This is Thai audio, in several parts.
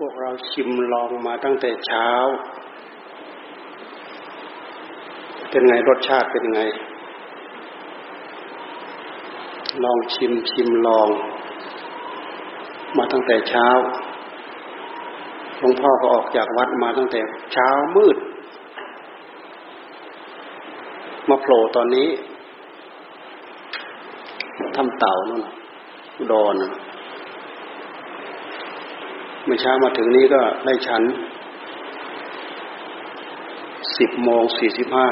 พวกเราชิมลองมาตั้งแต่เช้า เป็นไงรสชาติเป็นไง ลองชิมชิมลอง มาตั้งแต่เช้าหลวงพ่อก็ออกจากวัดมาตั้งแต่เช้ามืด มาโผล่ตอนนี้ทำเต่านั่นดอน เมื่อเช้ามาถึงนี้ก็ได้ชั้นสิบโมงสี่สิบห้า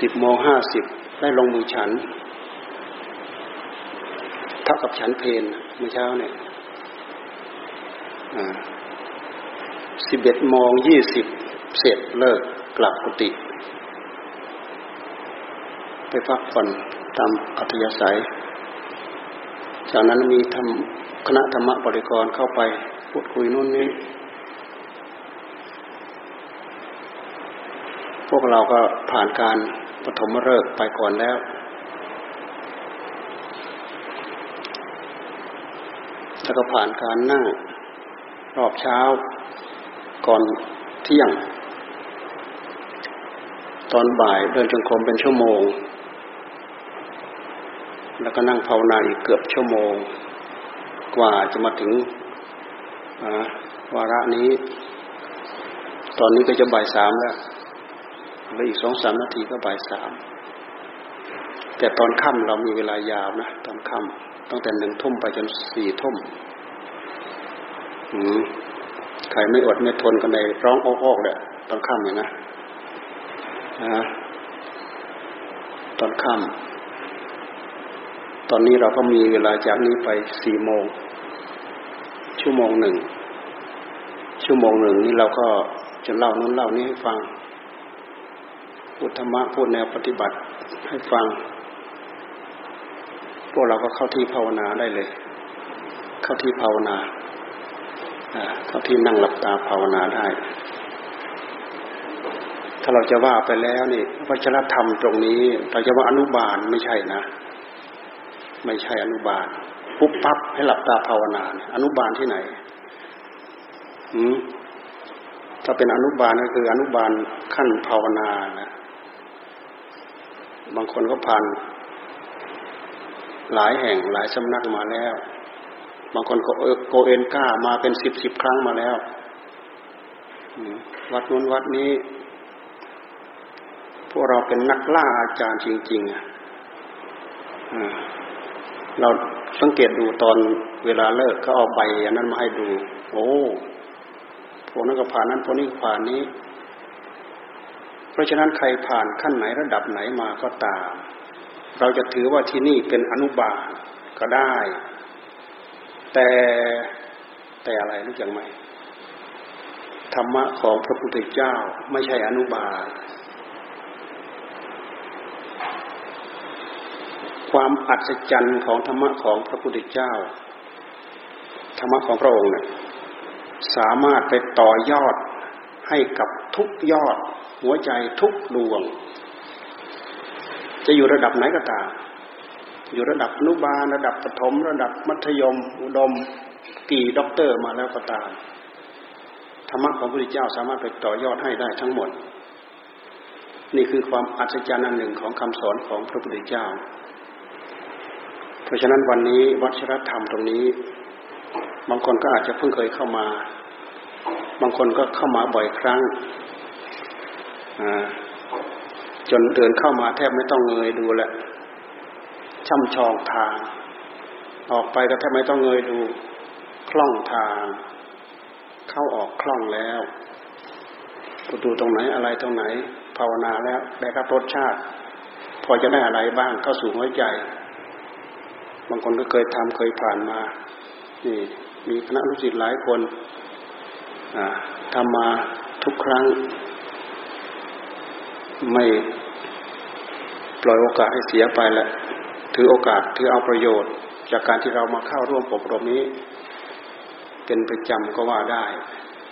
สิบโมงห้าสิบได้ลงมือฉัน เท่ากับฉันเพนเมื่อเช้าเนี่ยสิบเอ็ดโมงยี่สิบเสร็จเลิกกลับกุฏิไปพักผ่อนตามอัธยาศัย จากนั้นมีทำคณะธรรมบริกรเข้าไปพูดคุยนู่นนี่พวกเราก็ผ่านการปฐมฤกษ์ไปก่อนแล้ว แล้วก็ผ่านการนั่งรอบเช้า ก่อนเที่ยง ตอนบ่ายเดินจงกรมเป็นชั่วโมง แล้วก็นั่งภาวนาอีกเกือบชั่วโมง กว่าจะมาถึงวาระนี้ ตอนนี้ก็จะบ่ายสามแล้วแล้วอีกสองสามนาทีก็บ่ายสามแต่ตอนค่ำเรามีเวลายาวนะ ตอนค่ำตั้งแต่หนึ่งทุ่มไปจนสี่ทุ่มใครไม่อดไม่ทนกันในร้องโอ้ๆเลยตอนค่ำเนี่ยนะนะตอนค่ำ ตอนนี้เราก็มีเวลาจากนี้ไปสี่โมง ชั่วโมงหนึ่ง ชั่วโมงหนึ่งนี่เราก็จะเล่านู้นเล่านี้ให้ฟังพูดธรรมะพูดแนวปฏิบัติให้ฟัง พวกเราก็เข้าที่ภาวนาได้เลย เข้าที่ภาวนาเข้าที่นั่งหลับตาภาวนาได้ ถ้าเราจะว่าไปแล้วนี่วัชรธรรมตรงนี้ เราจะว่าอนุบาลไม่ใช่นะ ไม่ใช่อนุบาลปุ๊บปั๊บให้หลับตาภาวนาอนุบาลที่ไหนอืมถ้าเป็นอนุบาลก็คืออนุบาลขั้นภาวนานะบางคนก็ผ่านหลายแห่งหลายสำนักมาแล้ว บางคนก็โกเอนก้ามาเป็นสิบสิบครั้งมาแล้ววัดนู้นวัดนี้ พวกเราเป็นนักล่าอาจารย์จริงๆอะ เราสังเกตดูตอนเวลาเลิกเขาเอาใบอันนั้นมาให้ดู โอ้พวกนั้นก็ผ่านนั้นพวกนี้ผ่านนี้ เพราะฉะนั้นใครผ่านขั้นไหนระดับไหนมาก็ตาม เราจะถือว่าที่นี่เป็นอนุบาลก็ได้ แต่แต่อะไรรู้จักไหมธรรมะของพระพุทธเจ้าไม่ใช่อนุบาล ความอัศจรรย์ของธรรมะของพระพุทธเจ้า ธรรมะของพระองค์เนี่ยสามารถไปต่อยอดให้กับทุกยอด หัวใจทุกดวง จะอยู่ระดับไหนก็ตามอยู่ระดับอนุบาลระดับประถม ระดับมัธยม อุดม กี่ด็อกเตอร์มาแล้วก็ตามธรรมะของพระพุทธเจ้าสามารถไปต่อยอดให้ได้ทั้งหมด นี่คือความอัศจรรย์อันหนึ่งของคำสอนของพระพุทธเจ้า ราะฉะนั้นวันนี้วัชรธรรมตรงนี้ บางคนก็อาจจะเพิ่งเคยเข้ามา บางคนก็เข้ามาบ่อยครั้งจนเดินเข้ามาแทบไม่ต้องเงยดูแหละช่ำชองทาง ออกไปก็แทบไม่ต้องเงยดูคล่องทาง เข้าออกคล่องแล้วประตูตรงไหนอะไรตรงไหน ภาวนาแล้วได้รับรสชาติ พอจะได้อะไรบ้างเข้าสู่หัวใจ บางคนก็เคยทำเคยผ่านมา นี่ มีคณะลูกศิษย์หลายคนทำมาทุกครั้ง ไม่ปล่อยโอกาสให้เสียไปแหละถือโอกาสถือเอาประโยชน์ จากการที่เรามาเข้าร่วมอบรมนี้ เป็นประจำก็ว่าได้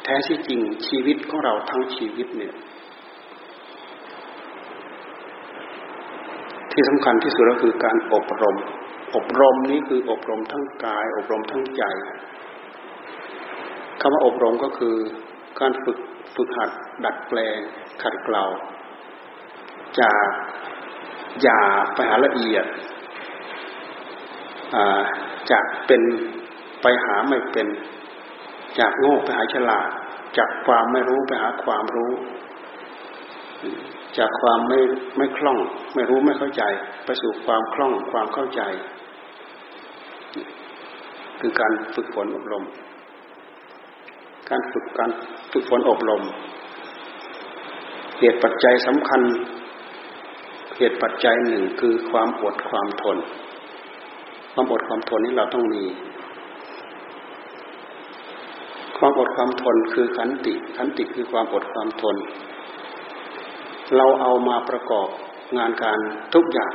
แท้ที่จริงชีวิตของเราทั้งชีวิตเนี่ย ที่สำคัญที่สุดก็คือการอบรม อบรมนี้คืออบรมทั้งกาย อบรมทั้งใจคำว่าอบรมก็คือการฝึกฝึกหัดดัดแปลงขัดเกลาจากอย่าไปหาละเอียดจากเป็นไปหาไม่เป็น จากโง่ไปหาฉลาด จากความไม่รู้ไปหาความรู้ จากความไม่ไม่คล่อง ไม่รู้ไม่เข้าใจ ไปสู่ความคล่องความเข้าใจ คือการฝึกฝนอบรม การฝึกการฝึกฝนอบรม เหตุปัจจัยสำคัญ เหตุปัจจัยหนึ่งคือความอดความทน ความอดความทนนี้เราต้องมีความอดความทนคือขันติ ขันติคือความอดความทน เราเอามาประกอบงานการทุกอย่าง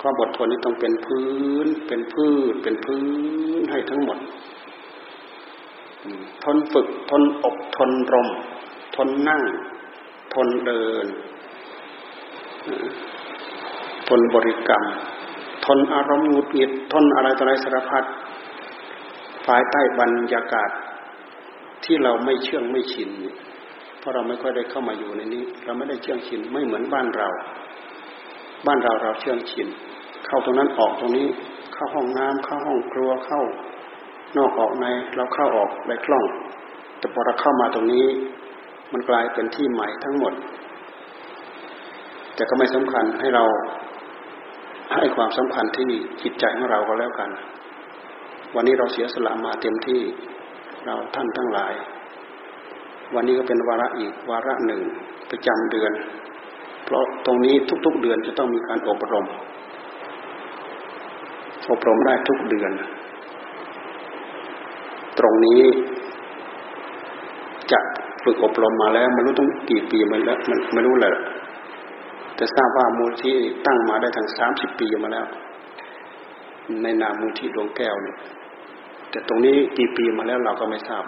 ความอดทนนี้ต้องเป็นพื้น เป็นพืช เป็นพื้นให้ทั้งหมด ทนฝึก ทนอบทนรม ทนนั่ง ทนเดิน ทนบริกรรม ทนอารมณ์หงุดหงิด ทนอะไรต่ออะไรสารพัดภายใต้บรรยากาศที่เราไม่เชื่องไม่ชินเพ ราะเราไม่ค่อยได้เข้ามาอยู่ในนี้ เราไม่ได้เชื่องชินไม่เหมือนบ้านเรา บ้านเราเราเชื่องชิน เข้าตรงนั้นออกตรงนี้ เข้าห้องน้ำเข้าห้องครัวเข้านอกออกในเราเข้าออกได้คล่อง แต่พอเราเข้ามาตรงนี้ มันกลายเป็นที่ใหม่ทั้งหมด แต่ก็ไม่สำคัญให้เราให้ความสำคัญที่จิตใจของเราก็แล้วกัน วันนี้เราเสียสละมาเต็มที่เราท่านทั้งหลาย วันนี้ก็เป็นวาระอีกวาระหนึ่งประจำเดือน เพราะตรงนี้ทุกๆเดือนจะต้องมีการอบรม อบรมได้ทุกเดือน ตรงนี้จะฝึกอบรมมาแล้วไม่รู้ต้องกี่ปีมาแล้วมันไม่รู้เลยแต่ทราบว่ามูลที่ตั้งมาได้ทั้งสามสิบปีมาแล้ว ในนามมูลที่ดวงแก้วเนี่ยแต่ตรงนี้กี่ปีมาแล้วเราก็ไม่ทราบ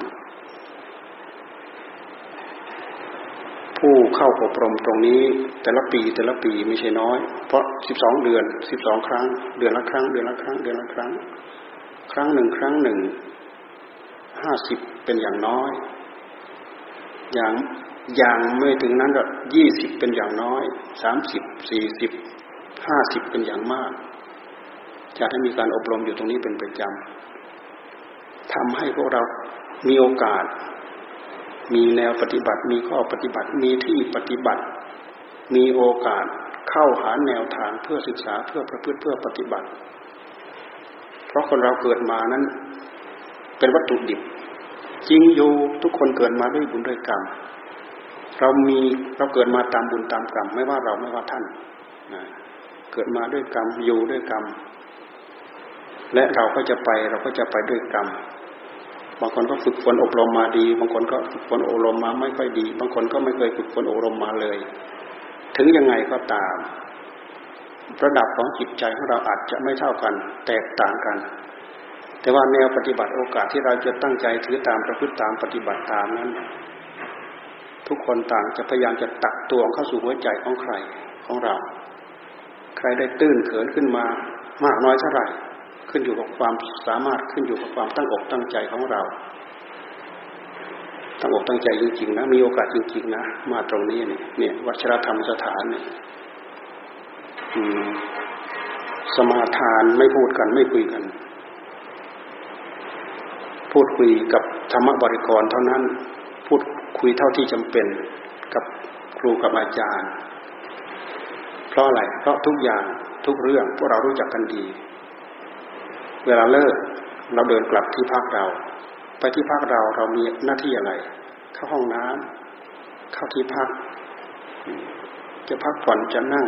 ผู้เข้าอบรมตรงนี้แต่ละปีแต่ละปีไม่ใช่น้อย เพราะสิบสองเดือนสิบสองครั้ง เดือนละครั้ง เดือนละครั้งเดือนละครั้ง ครั้งหนึ่งครั้งหนึ่งห้าสิบเป็นอย่างน้อย อย่างอย่างไม่ถึงนั้นก็ยี่สิบเป็นอย่างน้อยสามสิบสี่สิบห้าสิบเป็นอย่างมาก จะให้มีการอบรมอยู่ตรงนี้เป็นประจำทำให้พวกเรามีโอกาส มีแนวปฏิบัติ มีข้อปฏิบัติ มีที่ปฏิบัติ มีโอกาสเข้าหาแนวทางเพื่อศึกษาเพื่อประพฤติเพื่อปฏิบัติ เพราะคนเราเกิดมานั้น เป็นวัตถุดิบจริงอยู่ทุกคนเกิดมาด้วยบุญด้วยกรรม เรามีเราเกิดมาตามบุญตามกรรม ไม่ว่าเราไม่ว่าท่านเกิดมาด้วยกรรมอยู่ด้วยกรรม และเราก็จะไปเราก็จะไปด้วยกรรม บางคนก็ฝึกฝนอบรมมาดี บางคนก็ฝึกฝนอบรมมาไม่ค่อยดี บางคนก็ไม่เคยฝึกฝนอบรมมาเลย ถึงยังไงก็ตาม ระดับของจิตใจของเราอาจจะไม่เท่ากัน แตกต่างกัน แต่ว่าแนวปฏิบัติโอกาสที่เราจะตั้งใจถือตามประพฤติตามปฏิบัติตามนั้น ทุกคนต่างจะพยายามจะตักตัวเข้าสู่หัวใจของใครของเรา ใครได้ตื้นเขินขึ้นมามากน้อยเท่าไหร่ ขึ้นอยู่กับความสามารถขึ้นอยู่กับความตั้งอกตั้งใจของเรา ตั้งอกตั้งใจจริงๆนะมีโอกาสจริงๆนะมาตรงนี้เนี่ยเนี่ยวัชรธรรมสถานเนี่ยสมาทานไม่พูดกันไม่คุยกัน พูดคุยกับธรรมบริกรเท่านั้น พูดคุยเท่าที่จำเป็นกับครูกับอาจารย์ เพราะอะไรเพราะทุกอย่างทุกเรื่องพวกเรารู้จักกันดี เวลาเลิกเราเดินกลับที่พักเรา ไปที่พักเราเรามีหน้าที่อะไร เข้าห้องน้ำเข้าที่พัก จะพักผ่อนจะนั่ง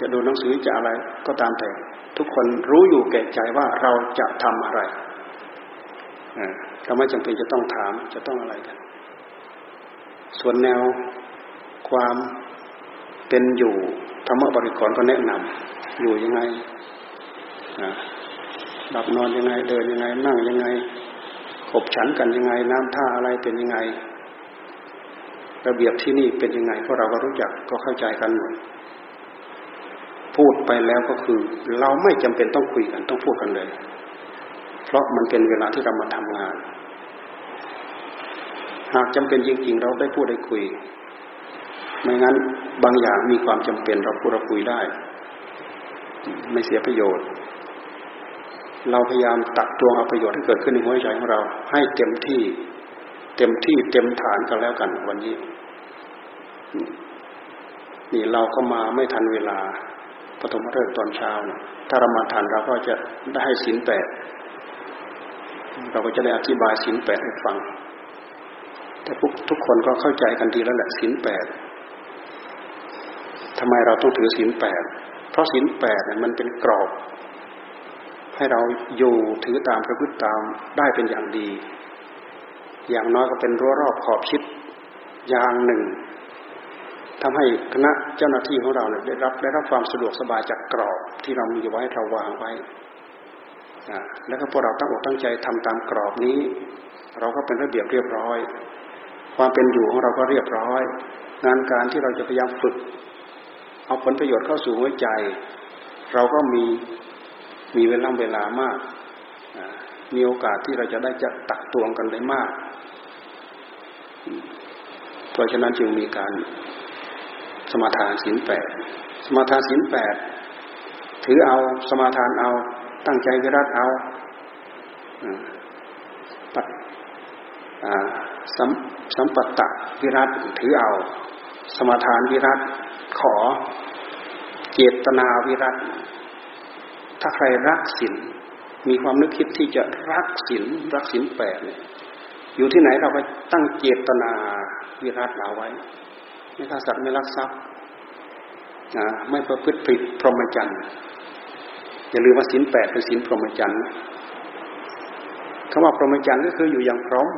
จะดูหนังสือจะอะไรก็ตามแต่ ทุกคนรู้อยู่แก่ใจว่าเราจะทำอะไรเราไม่จำเป็นจะต้องถามจะต้องอะไรกัน ส่วนแนวความเป็นอยู่ธรรมบริกรก็แนะนำอยู่ยังไง หลับนอนยังไง เดินยังไง นั่งยังไงขบฉันกันยังไง น้ำท่าอะไรเป็นยังไง ระเบียบที่นี่เป็นยังไงพวกเราก็รู้จักก็เข้าใจกันหมดพูดไปแล้วก็คือ เราไม่จำเป็นต้องคุยกันต้องพูดกันเลย เพราะมันเป็นเวลาที่เรามาทำงาน หากจำเป็นจริงๆ เราได้พูดได้คุย ไม่งั้นบางอย่างมีความจำเป็นเราพูดเราคุยได้ ไม่เสียประโยชน์ เราพยายามตักตวงเอาประโยชน์ที่เกิดขึ้นในหัวใจของเรา ให้เต็มที่ เต็มที่เต็มฐานกันแล้วกันวันนี้ นี่เราก็มาไม่ทันเวลาปฐมฤกษ์ตอนเช้านะถ้าเรามาทันเราก็จะได้ให้สินแปดเราก็จะได้อธิบายสินแปดให้ฟัง แต่พวกทุกคนก็เข้าใจกันดีแล้วแหละสินแปดทำไมเราต้องถือสินแปดเพราะสินแปดเนี่ยมันเป็นกรอบ ให้เราอยู่ถือตามประพฤติตามได้เป็นอย่างดี อย่างน้อยก็เป็นรั้วรอบขอบชิดอย่างหนึ่งทำให้คณะเจ้าหน้าที่ของเราเนี่ยได้รับได้รับความสะดวกสบายจากกรอบที่เรามีไว้เราวางไว้แล้วก็พวกเราตั้งอกตั้งใจทำตามกรอบนี้ เราก็เป็นระเบียบเรียบร้อย ความเป็นอยู่ของเราก็เรียบร้อย งานการที่เราจะพยายามฝึก เอาผลประโยชน์เข้าสู่หัวใจ เราก็มี มีเวลาเวลามาก มีโอกาสที่เราจะได้จะตักตวงกันได้มาก เพราะฉะนั้นจึงมีการสมาทานศีลแปดสมาทานศีลแปดถือเอาสมาทานเอา ตั้งใจวิรัตเอาปัดสมสัมปัตตะวิรัตถือเอา สมาทานวิรัตขอ เจตนาวิรัต ถ้าใครรักศีลมีความนึกคิดที่จะรักศีลรักศีลแปดเนี่ยอยู่ที่ไหนเราไปตั้งเจตนาวิรัตเอาไว้ ไม่ฆ่าสัตว์ไม่ลักทรัพย์ไม่ประพฤติผิดพรหมจรรย์อย่าลืมว่าศีลแปดเป็นศีลพรหมจรรย์คำว่าพรหมจรรย์ก็คืออยู่อย่างพร้อม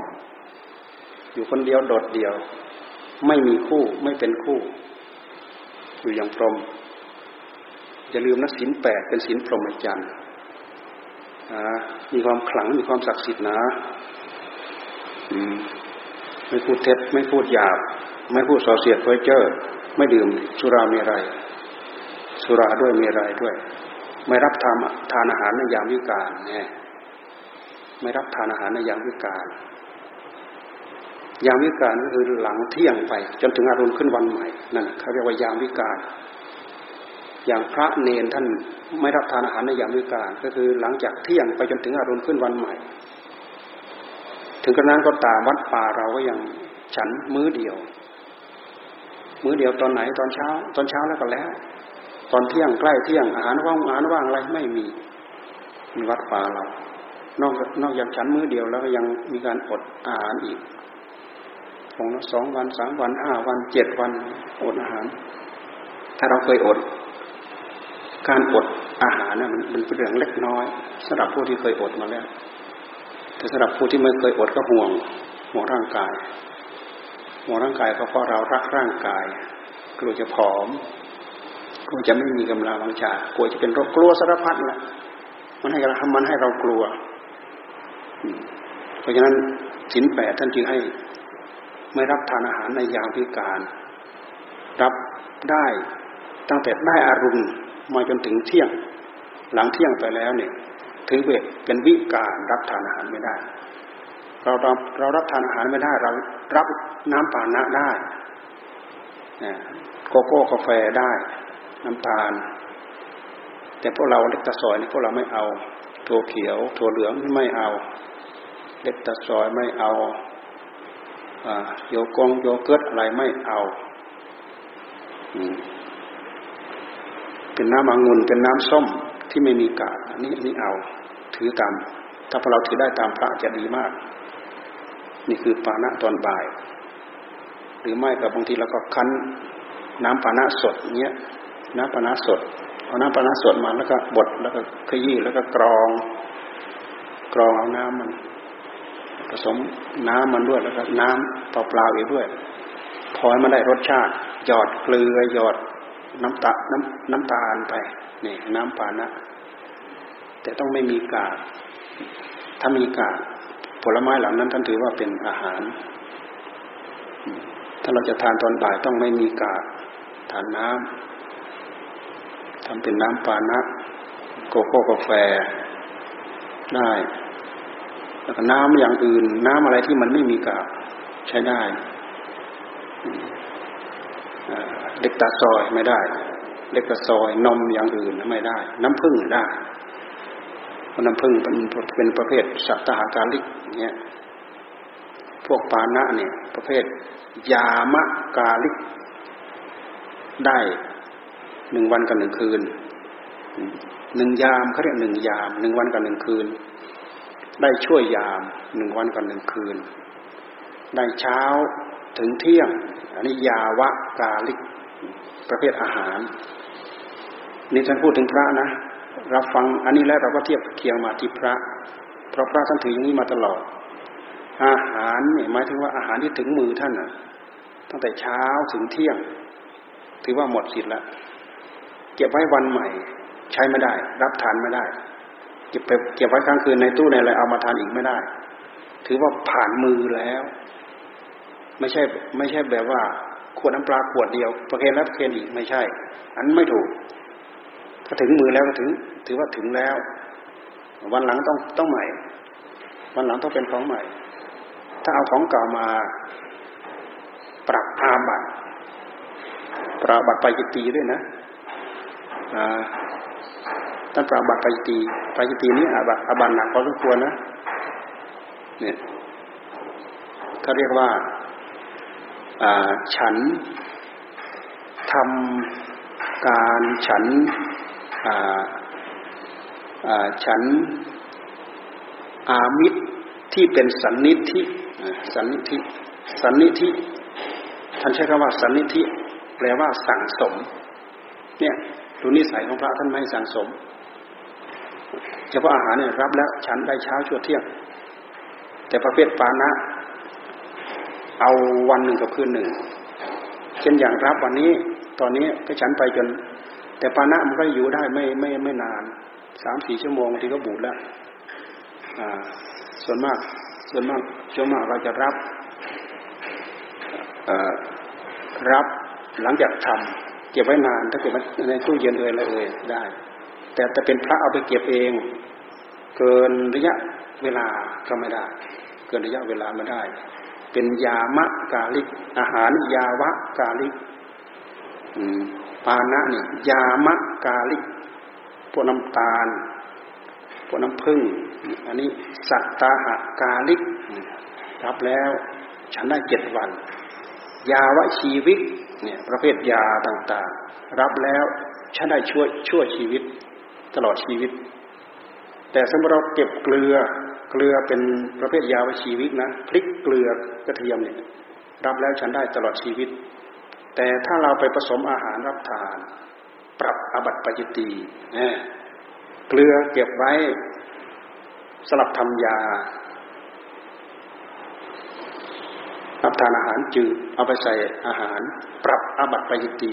อยู่คนเดียวโดดเดี่ยว ไม่มีคู่ไม่เป็นคู่ อยู่อย่างพรหม อย่าลืมนะศีลแปดเป็นศีลพรหมจรรย์นะมีความขลังมีความศักดิ์สิทธิ์นะไม่พูดเท็จไม่พูดหยาบ ไม่พูดส่อเสียดเพ้อเจ้อไม่ดื่มสุรามีอะไร สุราด้วยมีอะไรด้วย ไม่รับทานทานอาหารในยามวิกาลเนี่ยไม่รับทานอาหารในยามวิกาลยามวิกาลก็คือหลังเที่ยงไป จนถึงอรุณขึ้นวันใหม่นั่นเขาเรียกว่ายามวิกาล อย่างพระเนนท่านไม่รับทานอาหารในยามวิกาลก็คือหลังจากเที่ยงไปจนถึงอรุณขึ้นวันใหม่ ถึงกระนั้นก็ตามวัดป่าเราก็ยังฉันมื้อเดียว มื้อเดียวตอนไหนตอนเช้า ตอนเช้าแล้วก็แล้ว ตอนเที่ยงใกล้เที่ยงอาหารว่างอาหารว่างอะไรไม่มีมีวัดป่าเรา นอกนอกจากฉันมื้อเดียวแล้วก็ยังมีการอดอาหารอีกของสองวันสามวันห้าวันเจ็ดวันอดอาหาร ถ้าเราเคยอด การอดอาหารเนี่ยมันเป็นเรื่องเล็กน้อยสำหรับผู้ที่เคยอดมาแล้ว แต่สำหรับผู้ที่ไม่เคยอดก็ห่วงห่วงร่างกายห่วงร่างกายก็เพราะเรารักร่างกายกลัวจะผอมกลัวจะไม่มีกำลังวังชากลัวจะเป็นโรคกลัวสารพัดแหละมันให้เราทำมันให้เรากลัว เพราะฉะนั้นสินแปดท่านจึงให้ไม่รับทานอาหารในยามพิการ รับได้ตั้งแต่ได้อารุณ มาจนถึงเที่ยง หลังเที่ยงไปแล้วเนี่ย ถือเป็นวิการรับทานอาหารไม่ได้ เราเราเรารับทานอาหารไม่ได้ เรารับน้ำปานะได้โกโก้กาแฟได้ น้ำตาล แต่พวกเราเล็กตะซอยนี่พวกเราไม่เอาถั่วเขียวถั่วเหลืองไม่เอา เล็กตะซอยไม่เอาโยกงโยเกิร์ตอะไรไม่เอา เป็นน้ำองุ่นเป็นน้ำส้มที่ไม่มีกากอันนี้นี่เอา ถือตาม ถ้าพวกเราถือได้ตามพระจะดีมาก นี่คือปานะตอนบ่าย หรือไม่กับบางทีเราก็คั้นน้ำปานะสดเนี้ยน้ำปานะสดเอาน้ำปานะสดมาแล้วก็บดแล้วก็ขยี้แล้วก็กรอง กรองเอาน้ำมัน ผสมน้ำมันด้วยแล้วก็น้ำเปล่าๆอีกด้วยพอให้มันได้รสชาติ หยอดเกลือหยอด น้ำตาน้ำน้ำตาลไปนี่น้ำปานะ แต่ต้องไม่มีกาก ถ้ามีกากผลไม้เหล่านั้นท่านถือว่าเป็นอาหาร ถ้าเราจะทานตอนบ่ายต้องไม่มีกากทานน้ำทำเป็นน้ำปานะโกโก้กาแฟได้แล้วก็น้ำอย่างอื่น น้ำอะไรที่มันไม่มีกากใช้ได้ เล็กตาซอยไม่ได้เล็กตาซอยนมอย่างอื่นไม่ได้ น้ำผึ้งได้เพราะน้ำผึ้งเป็นเป็นประเภทสัตหาการิกเนี่ยพวกปานะเนี่ยประเภทยามะกาลิก ได้หนึ่งวันกับหนึ่งคืนหนึ่งยามเขาเรียกหนึ่งยามหนึ่งวันกับหนึ่งคืน ได้ช่วยยามหนึ่งวันกับหนึ่งคืน ได้เช้า ถึงเที่ยง อันนี้ยาวะกาลิกประเภทอาหาร นี่ท่านพูดถึงพระนะเราฟังอันนี้แล้วเราก็เทียบเคียงมาที่พระ เพราะพระท่านถืออย่างนี้มาตลอด อาหารเนี่ยหมายถึงว่าอาหารที่ถึงมือท่านน่ะ ตั้งแต่เช้าถึงเที่ยง ถือว่าหมดสิทธิ์แล้วเก็บไว้วันใหม่ ใช้ไม่ได้ รับทานไม่ได้ เก็บไปเก็บไว้ค้างคืนในตู้ในอะไรเอามาทานอีกไม่ได้ ถือว่าผ่านมือแล้ว ไม่ใช่ไม่ใช่แบบว่าขวดน้ำปลาขวดเดียว ประเคนแล้วประเคนอีกไม่ใช่ อันไม่ถูก ถ้าถึงมือแล้วก็ถึง ถือว่าถึงแล้ว วันหลังต้องต้องใหม่ วันหลังต้องเป็นของใหม่ ถ้าเอาของเก่ามาปรับอาบัตปรับบัตรไปจิตีด้วยนะท่านปราบัติปาจิตีปาจิตีนี้อาบัตอาบัตหนักพอสมควรนะเนี่ยเขาเรียกว่า ฉันทำการฉันฉันอามิตรที่เป็นสันนิธิสันนิธิสันนิธิท่านใช้คำว่าสันนิธิแปลว่าสั่งสม เนี่ยดูนิสัยของพระท่านไม่สั่งสมเฉพาะอาหารเนี่ยรับแล้วฉันได้เช้าชั่วเที่ยงแต่ประเภทปานะ เอาวันหนึ่งกับคืนหนึ่ง เช่นอย่างรับวันนี้ ตอนนี้ก็ฉันไปจน แต่ปานะมันก็อยู่ได้ไม่ไม่ไม่นานสามสี่ชั่วโมงทีก็บูดแล้วส่วนมากส่วนมากส่วนมากเราจะรับรับหลังจากทำเก็บไว้นานถ้าเก็บในตู้เย็นเอ่ยอะไรเอ่ยได้ แต่แต่เป็นพระเอาไปเก็บเอง เกินระยะเวลาก็ไม่ได้ เกินระยะเวลาไม่ได้ เป็นยามะกาลิก อาหารยาวะกาลิกปานะนี่ยามะกาลิกพวกน้ำตาลพวกน้ำผึ้งอันนี้สัตตาหะกาลิกรับแล้วฉันได้เจ็ดวัน ยาวะชีวิตเนี่ยประเภทยาต่างๆ รับแล้วฉันได้ช่วยช่วยชีวิต ตลอดชีวิต แต่สมมติเราเก็บเกลือ เกลือเป็นประเภทยาวชีวิตนะพริกเกลือกระเทียมเนี่ยรับแล้วฉันได้ตลอดชีวิต แต่ถ้าเราไปผสมอาหารรับทาน ปรับอบัตปจิตีเนี่ยเกลือเก็บไว้สลับทำยารับทานอาหารจืดเอาไปใส่อาหาร ปรับอบัตปจิตี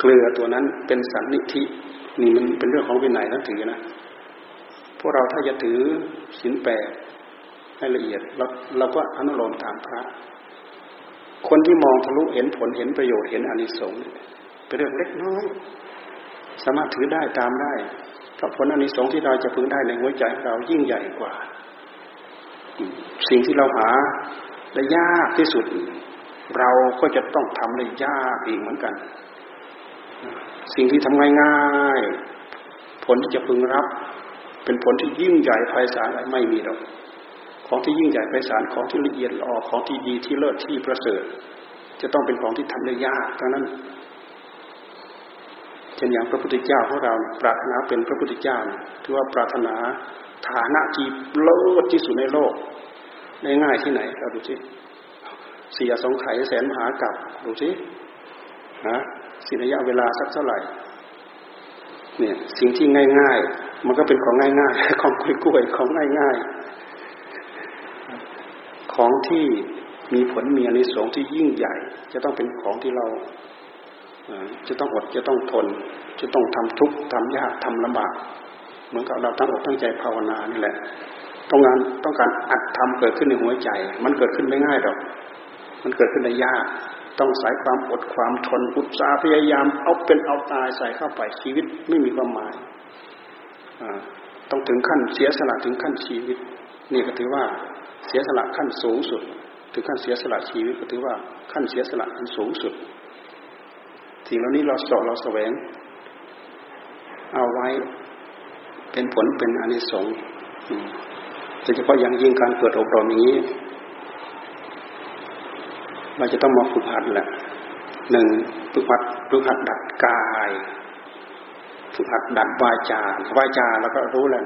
เกลือตัวนั้นเป็นสันนิธินี่มันเป็นเรื่องของวินัยต้องถือนะ วกเราถ้าจะถือศีลแปดให้ละเอียดเราเราก็อนุโลมตามพระ คนที่มองทะลุเห็นผลเห็นประโยชน์เห็นอานิสงส์เป็นเรื่องเล็กน้อย สามารถถือได้ตามได้เพราะผลอานิสงส์ที่เราจะพึงได้ในหัวใจเรายิ่งใหญ่กว่า สิ่งที่เราหาได้ยากที่สุด เราก็จะต้องทำได้ยากอีกเหมือนกัน สิ่งที่ทำง่ายๆผลที่จะพึงรับ เป็นผลที่ยิ่งใหญ่ไพศาลไม่มีหรอกของที่ยิ่งใหญ่ไพศาลของที่ละเอียดละออของที่ดีที่เลิศที่ประเสริฐ จะต้องเป็นของที่ทำได้ยากทั้งนั้นเช่นอย่างพระพุทธเจ้าของเราปรารถนาเป็นพระพุทธเจ้าถือว่าปรารถนาฐานะที่เลิศที่สุดในโลกได้ง่ายที่ไหนเราดูสิเสียสองไขแสนมหากับดูสิฮะสิระยะเวลาสักเท่าไหร่เนี่ยสิ่งที่ง่าย ๆ มันก็เป็นของง่ายๆ ของกล้วยๆของง่ายๆ ของที่มีผลมีอนิสงส์ที่ยิ่งใหญ่ จะต้องเป็นของที่เราจะต้องอดจะต้องทน จะต้องทำทุกข์ทำยากทำลำบาก เหมือนกับเราตั้งอกตั้งใจภาวนานี่แหละต้องการต้องการอัดทำเกิดขึ้นในหัวใจ มันเกิดขึ้นไม่ง่ายหรอก มันเกิดขึ้นได้ยาก ต้องใส่ความอดความทนอุตสาห์พยายามเอาเป็นเอาตายใส่เข้าไปชีวิตไม่มีความหมาย ต้องถึงขั้นเสียสละถึงขั้นชีวิต นี่ก็ถือว่าเสียสละขั้นสูงสุด ถึงขั้นเสียสละชีวิตก็ถือว่าขั้นเสียสละขั้นสูงสุดสิ่งเหล่านี้เราสอบเราแสวง เอาไว้เป็นผลเป็นอนิสงส์โดยเฉพาะอย่างยิ่งการเกิดอบรมอย่างนี้เราจะต้องมาฝึกหัดแหละหนึ่งฝึกหัดฝึกหัดดัดกาย ฝึกหัดดัดวาจาวาจาเราก็รู้แล้ว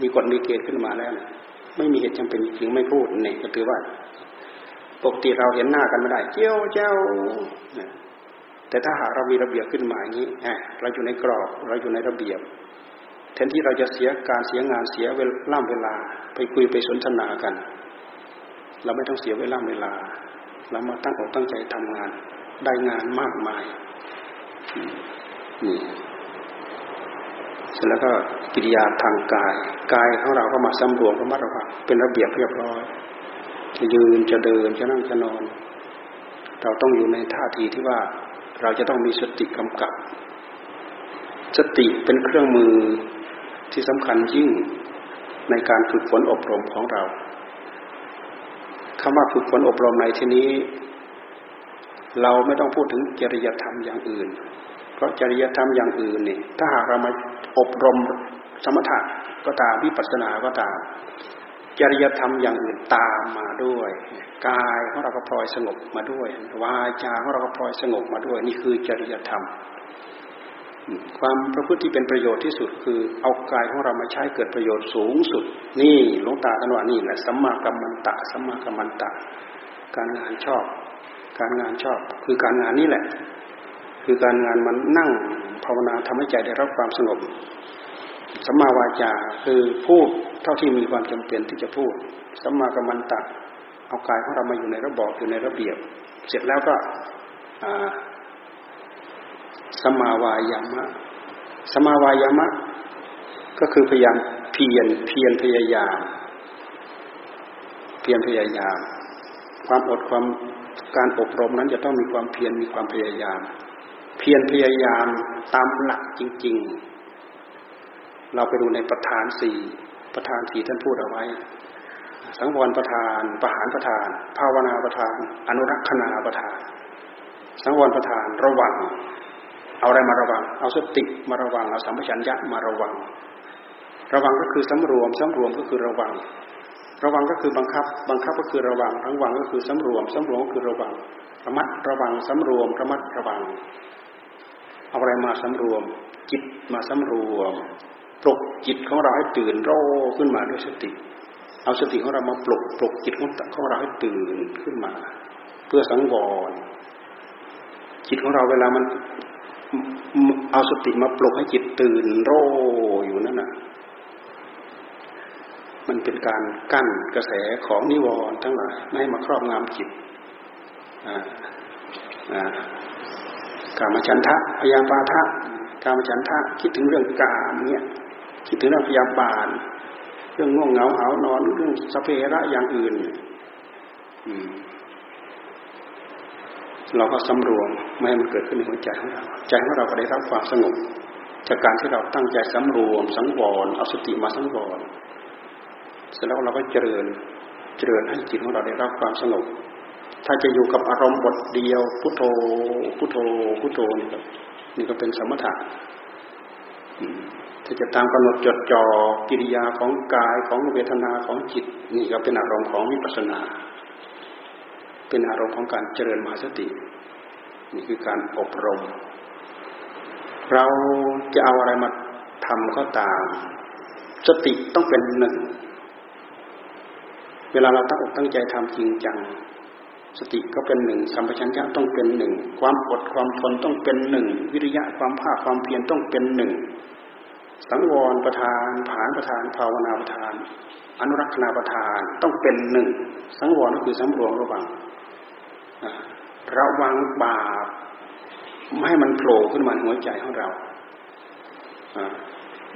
มีกฎมีเกณฑ์ขึ้นมาแล้วไม่มีเหตุจำเป็นจริงไม่พูดเนี่ยก็ถือว่าปกติเราเห็นหน้ากันไม่ได้ เจ้าเจ้าแต่ถ้าหากเรามีระเบียบขึ้นมาอย่างนี้เราอยู่ในกรอบเราอยู่ในระเบียบแทนที่เราจะเสียการเสียงานเสียเวลาเวลา ไปคุยไปสนทนากัน เราไม่ต้องเสียเวลาเวลา เรามาตั้งอกตั้งใจทำงานได้งานมากมายนี่ สร็จแล้วก็กิริยาทางกาย กายของเราก็มาสำรวมระมัดระวังเป็นระเบียบเรียบร้อย จะยืนจะเดินจะนั่งจะนอน เราต้องอยู่ในท่าทีที่ว่าเราจะต้องมีสติกำกับ สติเป็นเครื่องมือที่สำคัญยิ่งในการฝึกฝนอบรมของเราคำว่าฝึกฝนอบรมในที่นี้ เราไม่ต้องพูดถึงจริยธรรมอย่างอื่น เพราะจริยธรรมอย่างอื่นนี่ถ้าหากเรามาอบรมสมถะก็ตามวิปัสสนาก็ตามจริยธรรมอย่างอื่นตามมาด้วยกายของเราก็พลอยสงบมาด้วยวาจาของเราก็พลอยสงบมาด้วย นี่คือจริยธรรม ความประพฤติที่เป็นประโยชน์ที่สุดคือเอากายของเรามาใช้เกิดประโยชน์สูงสุด นี่หลวงตาท่านว่านี่แหละสัมมากัมมันตะสัมมากัมมันตะ การงานชอบ การงานชอบคือการงานนี่แหละ คือการงานมันนั่งภาวนาทำให้ใจได้รับความสงบสัมมาวาจาคือพูดเท่าที่มีความจำเป็นที่จะพูดสัมมากัมมันตะเอากายของเรามาอยู่ในระบอบอยู่ในระเบียบ เสร็จแล้วก็สัมมาวายามะสัมาวายามะ ก็คือพยายามเพียรเพียรพยายาม เพียรพยายาม ความอดความการอบรมนั้นจะต้องมีความเพียรมีความพยายาม เพียรพยายามตามหลักจริง ๆ เราไปดูในประธานสี่ประธานสี่ท่านพูดเอาไว้ สังวรประธานประหารประธาน ภาวนาประธาน อนุรักษณาประธาน สังวรประธานระวัง เอาอะไรมาระวัง เอาสติมาระวัง เอาสัมปชัญญะมาระวัง ระวังก็คือสำรวมสำรวมก็คือระวัง ระวังก็คือบังคับ บังคับก็คือระวังทั้งวังก็คือสำรวมสำรวมก็คือระวัง ระมัดระวังสำรวมระมัดระวัง เอาอะไรมาสำรวม จิตมาสำรวม ปลุกจิตของเราให้ตื่นโรขึ้นมาด้วยสติ เอาสติของเรามาปลุกปลุกจิตของเราให้ตื่นขึ้นมา เพื่อสังวรจิตของเราเวลามันเอาสติมาปลุกให้จิตตื่นโรอยู่นั่นน่ะ มันเป็นการกั้นกระแสของนิวรณ์ทั้งหลายไม่ให้มาครอบงำจิต อ่า อ่า กามฉันทะพยาบาทะกามฉันทะคิดถึงเรื่องกามเนี่ยคิดถึงเรื่องพยาบาลเรื่องง่วงเหงาหานอนเรื่องสเประอย่างอื่นเราก็สำรวมไม่ให้มันเกิดขึ้นในหัวใจของเราใจของเราก็ได้รับความสงบ จากการที่เราตั้งใจสำรวม สังวรเอาสติมาสังวรเสร็จแล้วเราก็เจริญเจริญให้จิตของเราได้รับความสงบ ถ้าจะอยู่กับอารมณ์บทเดียว พุทโธ พุทโธ พุทโธนี่ก็นี่ก็เป็นสมถะที่จะตามกำหนดจดจ่อกิริยาของกายของเวทนาของจิต นี่ก็เป็นอารมณ์ของวิปัสสนา เป็นอารมณ์ของการเจริญมหาสติ นี่คือการอบรม เราจะเอาอะไรมาทำก็ตาม สติต้องเป็นหนึ่ง เวลาเราตั้งอกตั้งใจทำจริงจัง สติก็เป็นหนึ่งสัมปชัญญะต้องเป็นหนึ่งความอดความทนต้องเป็นหนึ่งวิริยะความภาคความเพียรต้องเป็นหนึ่งสังวรประธานผานประธาน ภาวนาประธาน อนุรักษณาประธานต้องเป็นหนึ่งสังวรก็คือสำรวมระวังระวังบาปไม่ให้มันโผล่ขึ้นมาในหัวใจของเรา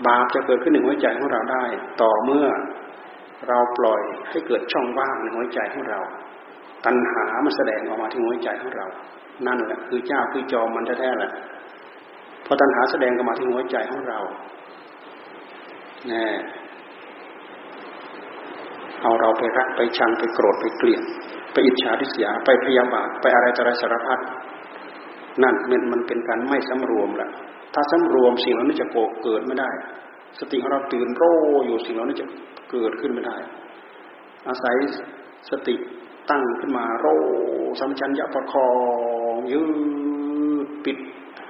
บาปจะเกิดขึ้นในหัวใจของเราได้ ต่อเมื่อเราปล่อยให้เกิดช่องว่างในหัวใจของเรา ตัณหามันแสดงออกมาที่หัวใจของเรา นั่นแหละคือเจ้าคือจอมมันแท้ๆแหละพอตัณหาแสดงออกมาที่หัวใจของเราแน่เอาเราไปรักไปชังไปโกรธไปเกลียดไปอิจฉาริษยาไปพยาบาทไปอะไรต่ออะไรสารพัดนั่นมันมันเป็นการไม่สำรวมแหละถ้าสำรวมสิ่งเหล่านี้จะโกเกิดไม่ได้ สติของเราตื่นโรอยู่สิ่งเหล่านี้จะเกิดขึ้นไม่ได้ อาศัยสติ ตั้งขึ้นมาโรสัมชัญญะประคองยืดปิด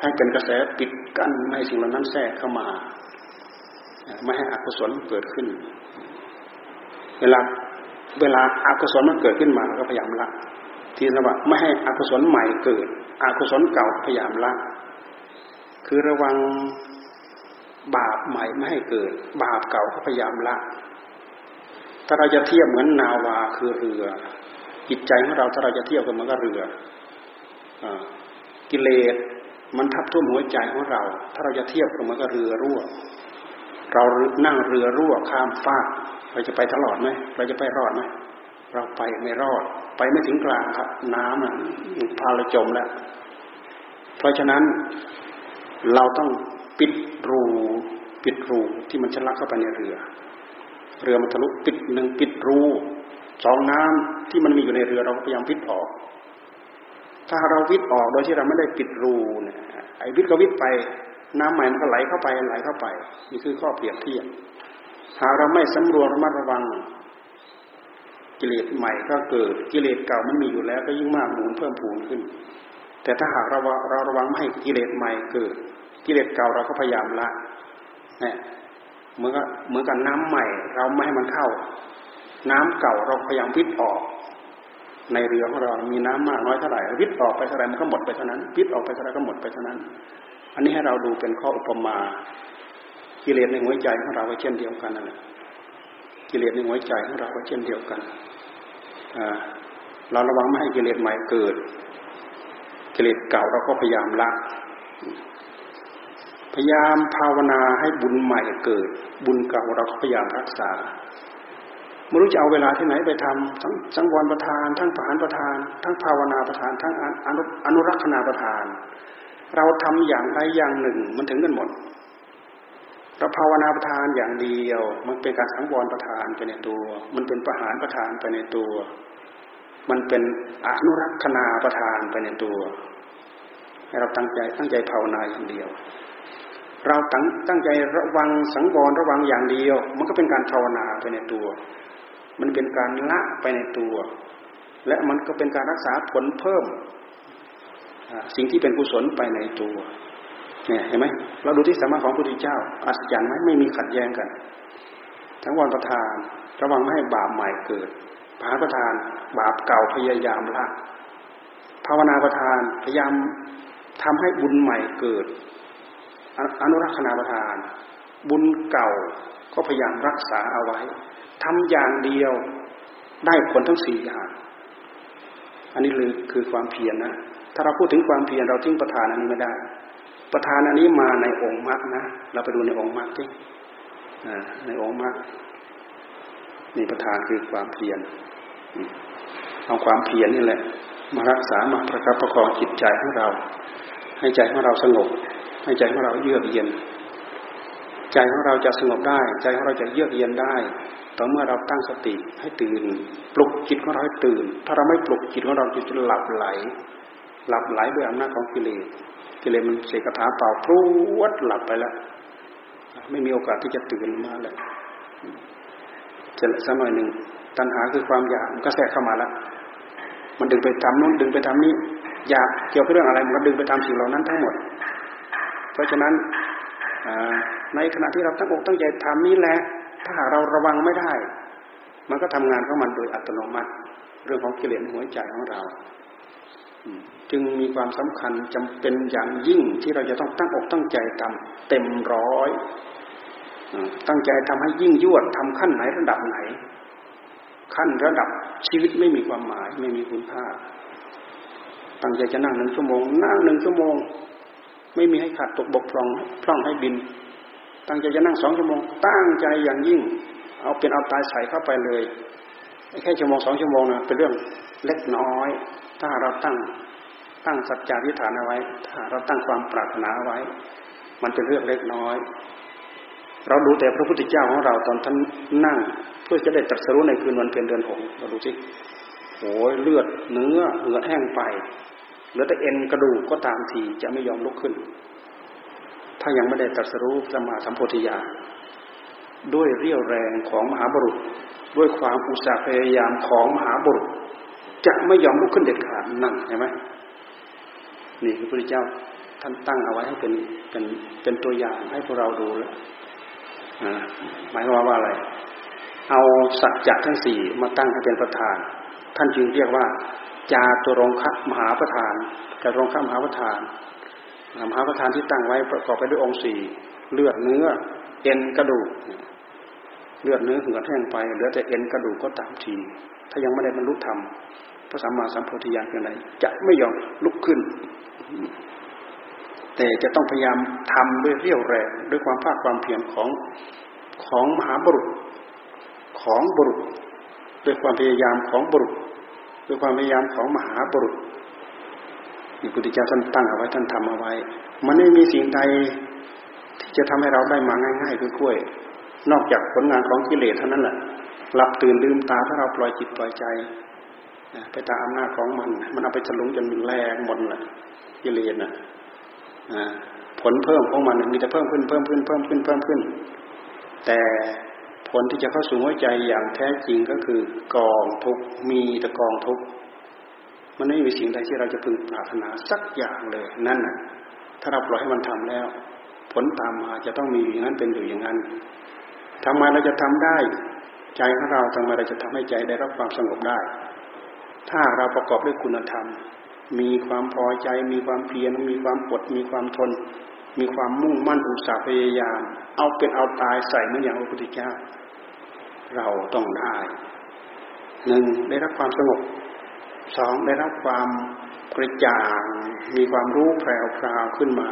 ให้เป็นกระแสปิดกั้นไม่ให้สิ่งเหล่านั้นแทรกเข้ามา ไม่ให้อกุศลเกิดขึ้น เวลาเวลาอากุศลมันเกิดขึ้นมาก็พยายามละ ที่ระว่าไม่ให้อกุศลใหม่เกิดอกุศลเก่าพยายามละ คือระวังบาปใหม่ไม่ให้เกิด บาปเก่าก็พยายามละ ถ้าเราจะเทียบเหมือนนาวาคือเรือ จิตใจของเราถ้าเราจะเทียบกับมันก็เรืออกิเลสมันทับท่วมหัวใจของเรา ถ้าเราจะเทียบกับมันก็เรือรั่ว เรานั่งเรือรั่วข้ามฟากเราจะไปตลอดไหมเราจะไปรอดไหมเราไปไม่รอด ไปไม่ถึงกลางครับ น้ำอะพาเราจมแล้ว เพราะฉะนั้นเราต้องปิดรูปิดรูที่มันจะลักเข้าไปในเรือ เรือมันทะลุปิดหนึ่งปิดรู สองน้ำที่มันมีอยู่ในเรือเราพยายามวิทออก ถ้าเราวิทออกโดยที่เราไม่ได้ปิดรูเนี่ยไอ้วิทก็วิทไป น้ำใหม่มันก็ไหลเข้าไปไหลเข้าไป นี่คือข้อเปรียบเทียบหากเราไม่สำรวมระมัดระวัง กิเลสใหม่ก็เกิดกิเลสเก่ามันมีอยู่แล้วก็ยิ่งมากหมุนเพิ่มพูนขึ้น แต่ถ้าหากเราเราระวังไม่ให้กิเลสใหม่เกิดกิเลสเก่าเราก็พยายามละเนี่ยเหมือนกับเหมือนกับน้ำใหม่ เราไม่ให้มันเข้า น้ำเก่าเราพยายามวิทออก ในเรือของเรา มีน้ำมากน้อยเท่าไหร่วิทออกไปเท่าไหร่มันก็หมดไปเท่านั้นวิทออกไปเท่าไหร่ก็หมดไปเท่านั้น อันนี้ให้เราดูเป็นข้ออุปมา กิเลสในหัวใจของเราก็เช่นเดียวกันนั่นแหละกิเลสในหัวใจของเราก็เช่นเดียวกันเราระวังไม่ให้กิเลสใหม่เกิด กิเลสเก่าเราก็พยายามละพยายามภาวนาให้บุญใหม่เกิด บุญเก่าเราก็พยายามรักษา ไม่รู้จะเอาเวลาที่ไหนไปทำทั้งสังวรประทาน ทั้งผานประทาน ทั้งภาวนาประทาน ทั้งอนุรักษณาประทาน เราทำอย่างใดอย่างหนึ่งมันถึงกันหมดเราภาวนาประทานอย่างเดียว มันเป็นการสังวรประทานไปในตัว มันเป็นประหารประทานไปในตัว มันเป็นอนุรักษณาประทานไปในตัว ให้เราตั้งใจตั้งใจภาวนาอย่างเดียวเราตั้งตั้งใจระวังสังวรระวังอย่างเดียว มันก็เป็นการภาวนาไปในตัว มันเป็นการละไปในตัว และมันก็เป็นการรักษาผลเพิ่ม สิ่งที่เป็นกุศลไปในตัวเนี่ยเห็นไหมเราดูที่สามารถของพระพุทธเจ้า อัศจรรย์ไหมไม่มีขัดแย้งกัน ทั้งวันประทาน ระวังไม่ให้บาปใหม่เกิดพาประทาน บาปเก่าพยายามละภาวนาประทานพยายามทำให้บุญใหม่เกิด อนุรักษณาประทาน บุญเก่าก็พยายามรักษาเอาไว้ ทำอย่างเดียวได้ผลทั้งสี่อย่าง อันนี้คือคือความเพียรนะถ้าเราพูดถึงความเพียรเราทิ้งประทานอันนี้ไม่ได้ ประธานอันนี้มาในองค์มรรคนะเราไปดูในองค์มรรคที่ในองค์มรรคนี่ประธานคือความเพียรเอาความเพียรนี่แหละ มารักษามาประคับประคองจิตใจของเรา ให้ใจของเราสงบ ให้ใจของเราเยือกเย็น ใจของเราจะสงบได้ ใจของเราจะเยือกเย็นได้ ต่อเมื่อเราตั้งสติให้ตื่น ปลุกจิตของเราให้ตื่น ถ้าเราไม่ปลุกจิตของเราจะหลับไหล หลับไหลด้วยอำนาจของกิเลสกิเลสมันเสกคาถาเป่าพรวดหลับไปแล้วไม่มีโอกาสที่จะตื่นมาเลยจะสักหน่อยหนึ่งตัณหาคือความอยากมันก็แทรกเข้ามาแล้วมันดึงไปทำนู้นดึงไปทำนี้อยากเกี่ยวกับเรื่องอะไรมันก็ดึงไปทำสิ่งเหล่านั้นทั้งหมด เพราะฉะนั้นในขณะที่เราตั้งอกตั้งใจทำนี้แหละ ถ้าหากเราระวังไม่ได้ มันก็ทำงานของมันโดยอัตโนมัติ เรื่องของกิเลสหัวใจของเราจึงมีความสำคัญจำเป็นอย่างยิ่งที่เราจะต้องตั้งอกตั้งใจทำเต็มร้อยตั้งใจทำให้ยิ่งยวดทำขั้นไหนระดับไหน ขั้นระดับชีวิตไม่มีความหมาย ไม่มีคุณค่าตั้งใจจะนั่งหนึ่งชั่วโมงนั่งหนึ่งชั่วโมง ไม่มีให้ขาดตกบกพร่องพร่องให้บิน ตั้งใจจะนั่งสองชั่วโมง ตั้งใจอย่างยิ่ง เอาเป็นเอาตายใส่เข้าไปเลยแค่ชั่วโมงสองชั่วโมงนะเป็นเรื่องเล็กน้อย ถ้าเราตั้งตั้งสัจจาธิฐานเอาไว้ ถ้าเราตั้งความปรารถนาเอาไว้ มันเป็นเรื่องเล็กน้อย เราดูแต่พระพุทธเจ้าของเราตอนท่านนั่ง เพื่อจะได้ตรัสรู้ในคืนวันเพ็ญเดือนหกเราดูสิโอ้ยเลือดเนื้อเหือดแห้งไปเหลือแต่เอ็นกระดูกก็ตามทีจะไม่ยอมลุกขึ้น ถ้ายังไม่ได้ตรัสรู้สมาสัมโพธิญาณด้วยเรี่ยวแรงของมหาบุรุษ ด้วยความอุตสาห์พยายามของมหาบุรุษ จะไม่ยอมลุกขึ้นเด็ดขาดนั่นเห็นไหมนี่คือพระพุทธเจ้าท่านตั้งเอาไว้ให้เป็นเป็นเป็นตัวอย่างให้พวกเราดูแล้วหมายความว่าอะไร เอาสัจจะทั้งสี่มาตั้งให้เป็นประธาน ท่านจึงเรียกว่า จาตุรงคมหาประธานจาตุรงคมหาประธาน มหาประธานที่ตั้งไว้ประกอบไปด้วยองค์สี่เลือดเนื้อ เอ็นกระดูก เลือดเนื้อเหือดแห้งไปเหลือแต่เอ็นกระดูกก็ตามที ถ้ายังไม่ได้บรรลุธรรมพระสัมมาสัมพุทธญาณอย่างไรจะไม่ยอมลุกขึ้น แต่จะต้องพยายามทำด้วยเรี่ยวแรงด้วยความภาคความเพียรของของมหาบุรุษของบุรุษ ด้วยความพยายามของบุรุษ ด้วยความพยายามของมหาบุรุษ นี่พุทธเจ้าท่านตั้งเอาไว้ท่านทำเอาไว้ มันไม่มีสิ่งใดที่จะทำให้เราได้มาง่ายๆกล้วย นอกจากผลงานของกิเลสเท่านั้นแหละหลับตื่นลืมตาถ้าเราปล่อยจิตปล่อยใจไปตามอำนาจของมัน มันเอาไปฉลุงจนแรงหมดแหละกิเลสน่ะผลเพิ่มของมันมีแต่เพิ่มขึ้นเพิ่มขึ้นเพิ่มขึ้นเพิ่มขึ้น แต่ผลที่จะเข้าสู่หัวใจอย่างแท้จริงก็คือกองทุกมีแต่กองทุก มันไม่มีสิ่งใดที่เราจะพึงปรารถนาสักอย่างเลยนั่นน่ะถ้าเราปล่อยให้มันทำแล้ว ผลตามมาจะต้องมีอย่างนั้นเป็นอยู่อย่างนั้นทำไมเราจะทำได้ ใจของเราทำไมเราจะทำให้ใจได้รับความสงบได้ ถ้าเราประกอบด้วยคุณธรรม มีความพอใจ มีความเพียรมีความอดมีความทน มีความมุ่งมั่นอุตสาห์พยายาม เอาเป็นเอาตายใส่เหมือนอย่างพระพุทธเจ้า เราต้องได้หนึ่งได้รับความสงบ สองได้รับความกระจ่าง มีความรู้แพรวขึ้นมา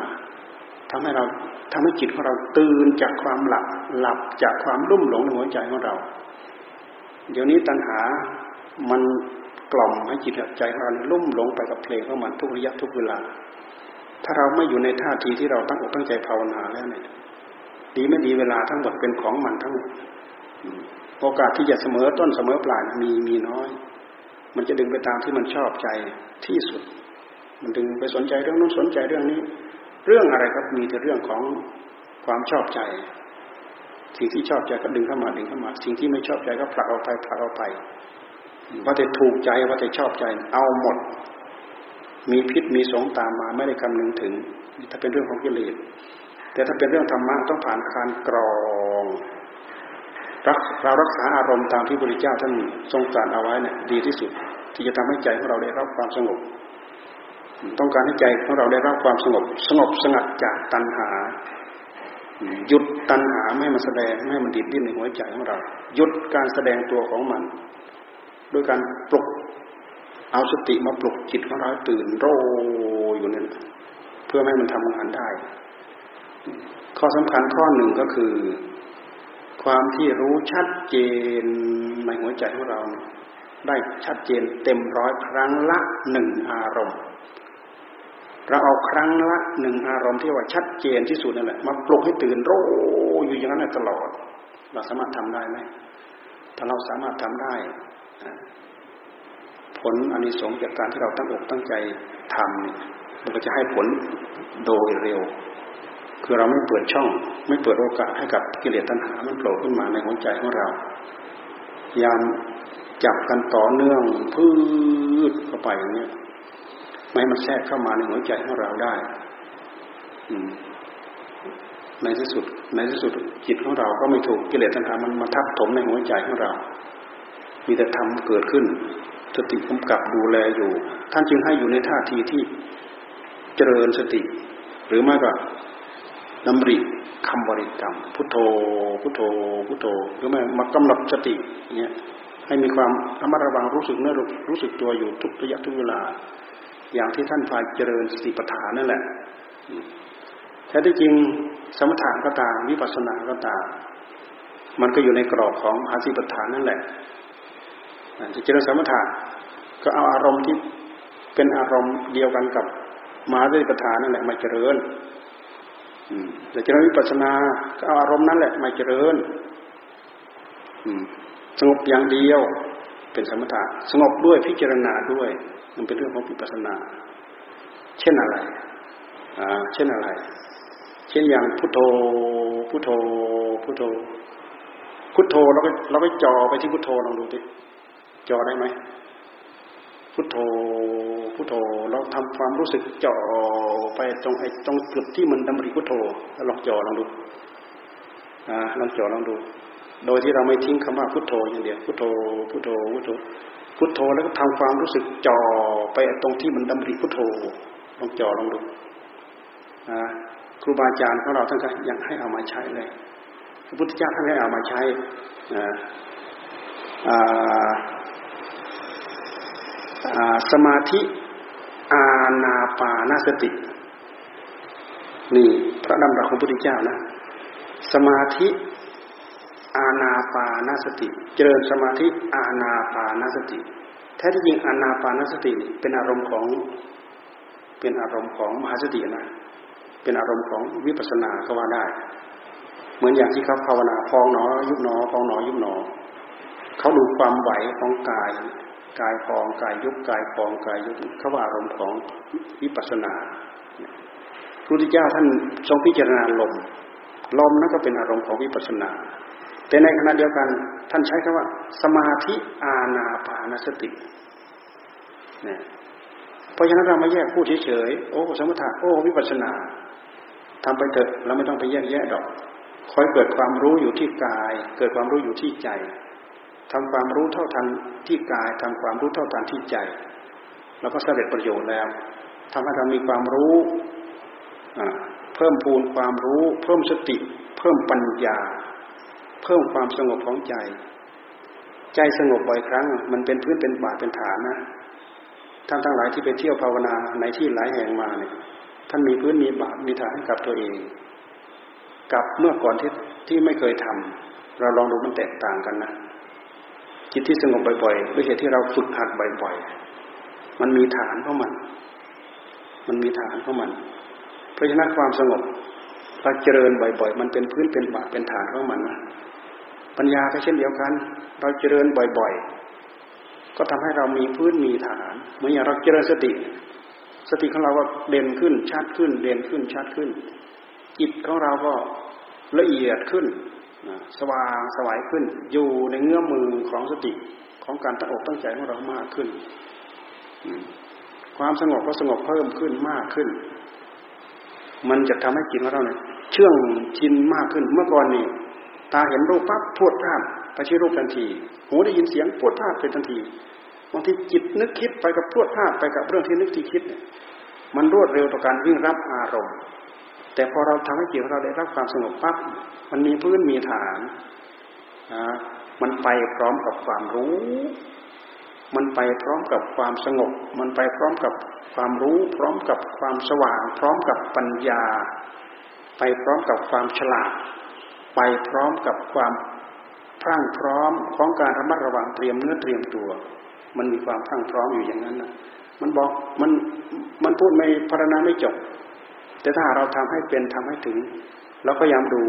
ทำให้เราทำให้จิตของเราตื่นจากความหลับหลับจากความรุ่มหลงในหัวใจของเรา เดี๋ยวนี้ตัณหามันกล่อมให้จิตใจของเราลุ่มหลงไปกับเพลงของมันทุกระยะทุกเวลา ถ้าเราไม่อยู่ในท่าทีที่เราตั้งอกตั้งใจภาวนาแล้วเนี่ยดีไม่ดีเวลาทั้งหมดเป็นของมันทั้งหมดโอกาสที่จะเสมอต้นเสมอปลายมีมีน้อย มันจะดึงไปตามที่มันชอบใจที่สุด มันดึงไปสนใจเรื่องนู้นสนใจเรื่องนี้ เรื่องอะไรครับมีแต่เรื่องของความชอบใจ สิ่งที่ชอบใจก็ดึงเข้ามาดึงเข้ามา สิ่งที่ไม่ชอบใจก็ผลักออกไปผลักออกไป ว่าแต่ถูกใจว่าแต่ชอบใจ เอาหมด มีพิษมีสงตามมาไม่ได้คำนึงถึง ถ้าเป็นเรื่องของกิเลสแต่ถ้าเป็นเรื่องธรรมะต้องผ่านการกรอง เรารักษาอารมณ์ตามที่พระพุทธเจ้าท่านทรงตรัสเอาไว้เนี่ยดีที่สุด ที่จะทำให้ใจของเราได้รับความสงบ ต้องการให้ใจของเราได้รับความสงบ สงบสงัดจากตัณหาหยุดตัณหาไม่ให้มันแสดงไม่ให้มันดิดดิ้นในหัวใจของเราหยุดการแสดงตัวของมันด้วยการปลุกเอาสติมาปลุกจิตของเราตื่นโรอยู่นั่นเพื่อให้มันทำงานได้ ข้อสำคัญข้อหนึ่งก็คือ ความที่รู้ชัดเจนในหัวใจของเรา ได้ชัดเจนเต็มร้อยครั้งละหนึ่งอารมณ์ เราเอาครั้งละหนึ่งอารมณ์ที่ว่าชัดเจนที่สุดนั่นแหละมาปลุกให้ตื่นโรอยู่อย่างนั้นตลอด เราสามารถทำได้ไหมถ้าเราสามารถทำได้ผลอนนี้สงจากการที่เราตั้งอกตั้งใจทำเนี่ยมันก็จะให้ผลโดยเร็ว คือเราไม่เปิดช่อง ไม่เปิดโอกาสให้กับกิเลสตัณหามันโผล่ขึ้นมาในหัวใจของเราพยายามจับกันต่อเนื่องพืชเข้าไปอย่างนี้ไม่มันแทรกเข้ามาในหัวใจของเราได้ในที่สุด ในที่สุดจิตของเราก็ไม่ถูกกิเลสตัณหามันมาทับถมในหัวใจของเรา มีแต่ทำเกิดขึ้นสติกำกับดูแลอยู่ ท่านจึงให้อยู่ในท่าทีที่เจริญสติ หรือไม่ก็ นำริคำบริกรรม พุทโธ พุทโธ พุทโธหรือไม่มากำหนดสติเนี่ยให้มีความระมัดระวังรู้สึกเนื้อรู้สึกตัวอยู่ทุกระยะทุกเวลา อย่างที่ท่านพายเจริญสติปัฏฐานนั่นแหละแท้ที่จริงสมถะก็ตามวิปัสสนาก็ตามมันก็อยู่ในกรอบของอาสิปัฏฐานนั่นแหละจะเจริญสมถะก็เอาอารมณ์ที่เป็นอารมณ์เดียวกันกับมหาสติปัฏฐานนั่นแหละมาเจริญ แต่เจริญวิปัสสนาก็เอาอารมณ์นั้นแหละมาเจริญสงบอย่างเดียวเป็นสมถะสงบด้วยพิจารณาด้วย มันเป็นเรื่องของวิปัสสนา เช่นอะไรอ่าเช่นอะไร เช่นอย่างพุทโธพุทโธพุทโธพุทโธเราก็เราก็จ่อไปที่พุทโธลองดูดิจ่อได้ไหมพุทโธ พุทโธเราทำความรู้สึกจ่อไปตรงไอ้ตรงจุดที่มันดำริพุทโธลองจ่อลองดูอ่าลองจ่อลองดู โดยที่เราไม่ทิ้งคำว่าพุทโธอย่างเดียวพุทโธพุทโธพุทโธพุทโธแล้วก็ทำความรู้สึกจ่อไปตรงที่มันดำริพุทโธลองจ่อลองดูอ่าครูบาอาจารย์ของเราท่านก็ยังให้เอามาใช้เลยพระพุทธเจ้าท่านให้เอามาใช้อ่าสมาธิ อาณาปานสติ นี่พระดำรัสของพระพุทธเจ้านะ สมาธิ อาณาปานสติ เจริญสมาธิ อาณาปานสติ แท้ที่จริงอาณาปานสติเป็นอารมณ์ของ เป็นอารมณ์ของมหาสตินะเป็นอารมณ์ของวิปัสสนาก็ว่าได้ เหมือนอย่างที่เขาภาวนาพองหนอ ยุบหนอพองหนอยุบหนอ เขาดูความไหวของกาย กายฟองกายยุบกายฟองกายยุบขาว่าอารมณ์ของวิปัสสนาพระพุทธเจ้าท่านทรงพิจารณาลมลมนั่นก็เป็นอารมณ์ของวิปัสสนา แต่ในขณะเดียวกันท่านใช้คำว่า สมาธิอาณาปานสติเนี่ยเพราะฉะนั้นเราไม่แยกพูดเฉยๆโอ้สมถะโอ้วิปัสสนาทำไปเถอะเราไม่ต้องไปแยกแยะดอกคอยเกิดความรู้อยู่ที่กาย เกิดความรู้อยู่ที่ใจ ทำความรู้เท่าทันที่กายทำความรู้เท่าทันที่ใจ แล้วก็สำเร็จประโยชน์แล้วทำให้เรามีความรู้เพิ่มพูนความรู้ เพิ่มสติ เพิ่มปัญญา เพิ่มความสงบของใจ ใจสงบบ่อยครั้ง มันเป็นพื้นเป็นบาทเป็นฐานนะท่านทั้งหลายที่ไปเที่ยวภาวนาในที่หลายแห่งมาเนี่ยท่านมีพื้นมีบาทมีฐานให้กับตัวเอง กับเมื่อก่อนที่ที่ไม่เคยทำเราลองดูมันแตกต่างกันนะ จิตที่สงบบ่อยๆด้วยเหตุที่เราฝึกหัดบ่อยๆ มันมีฐานของมัน มันมีฐานของมัน เพราะฉะนั้นความสงบเราเจริญบ่อยๆ มันเป็นพื้นเป็นบาเป็นฐานของมันนะปัญญาก็เช่นเดียวกัน เราเจริญบ่อยๆ ก็ทำให้เรามีพื้นมีฐาน เหมือนอย่างเราเจริญสติ สติของเราก็เด่นขึ้นชัดขึ้นเด่นขึ้นชัดขึ้น จิตของเราก็ละเอียดขึ้น สว่างสวายขึ้น อยู่ในเงื้อมือของสติของการตั้งอกตั้งใจของเรามากขึ้น ความสงบก็สงบเพิ่มขึ้นมากขึ้น มันจะทำให้จิตของเราเนี่ยเชื่องชินมากขึ้น เมื่อก่อนนี่ตาเห็นรูปปั๊บพวดภาพไปที่รูปทันทีหูได้ยินเสียงพวดภาพไปทันทีบางทีจิตนึกคิดไปกับพวดภาพไปกับเรื่องที่นึกที่คิดเนี่ยมันรวดเร็วต่อการวิ่งรับอารมณ์ แต่พอเราทำให้จิตของเราได้รับความสงบปั๊บมันมีพื้นมีฐานนะมันไปพร้อมกับความรู้ มันไปพร้อมกับความสงบ มันไปพร้อมกับความรู้ พร้อมกับความสว่าง พร้อมกับปัญญา ไปพร้อมกับความฉลาด ไปพร้อมกับความพรั่งพร้อมของการระมัดระวังเตรียมเนื้อเตรียมตัว มันมีความพรั่งพร้อมอยู่อย่างนั้นนะมันบอกมันมันพูดไม่พรรณนาไม่จบ แต่ถ้าเราทำให้เป็นทำให้ถึงเราพยายามดู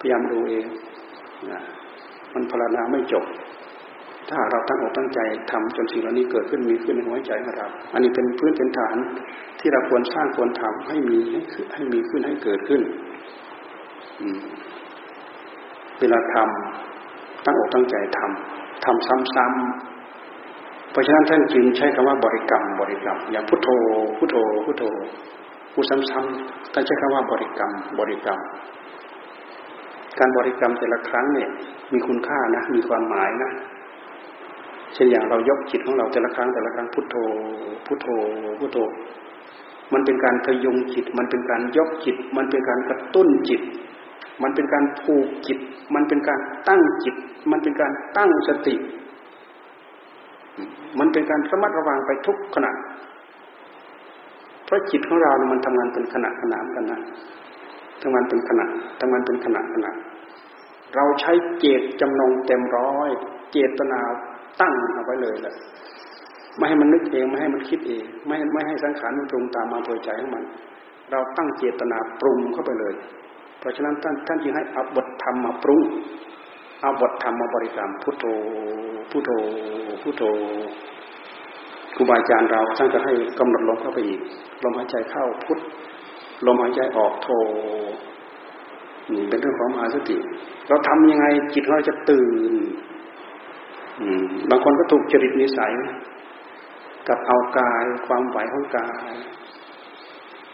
พยายามดูเองนะมันพลานาไม่จบ ถ้าเราตั้งอกตั้งใจทำจนสิ่งเหล่านี้เกิดขึ้นมีขึ้นในหัวใจของเราอันนี้เป็นพื้นเป็นฐานที่เราควรสร้างควรทำให้มีให้ให้มีขึ้นให้เกิดขึ้นเวลาทำตั้งอกตั้งใจทำทำซ้ำๆเพราะฉะนั้นท่านจึงใช้คำว่าบริกรรมบริกรรม อย่างพุทโธพุทโธพุทโธ พูดซ้ำๆท่านใช้คำว่าบริกรรม บริกรรม การบริกรรมแต่ละครั้งเนี่ย มีคุณค่านะ มีความหมายนะเช่นอย่างเรายกจิตของเราแต่ละครั้งแต่ละครั้งพุทโธ พุทโธ พุทโธ มันเป็นการพยุงจิต มันเป็นการยกจิต มันเป็นการกระตุ้นจิต มันเป็นการผูกจิต มันเป็นการตั้งจิต มันเป็นการตั้งสติ มันเป็นการระมัดระวังไปทุกขณะ เพราะจิตของเราเนี่ยมันทำงานเป็นขณะขนามกันนะทำงานเป็นขณะทำงานเป็นขณะขณะเราใช้เจตจำนงเต็มร้อย เจตนาตั้งเอาไว้เลยแหละไม่ให้มันนึกเองไม่ให้มันคิดเอง ไม่ไม่ให้สังขารมันปรุงตามมาโดยใจของมัน เราตั้งเจตนาปรุงเข้าไปเลย เพราะฉะนั้นท่านท่านจึงให้เอาบทธรรมมาปรุงเอาบทธรรมมาบริกรรมพุทโธพุทโธพุทโธ ครูบาอาจารย์เราท่านจะให้กำหนดลมเข้าไปอีก ลมหายใจเข้าพุทลมหายใจออกโธนี่เป็นเรื่องของมหาสติ เราทำยังไงจิตเราจะตื่นบางคนก็ถูกจริตนิสัย กับเอากายความไหวของกาย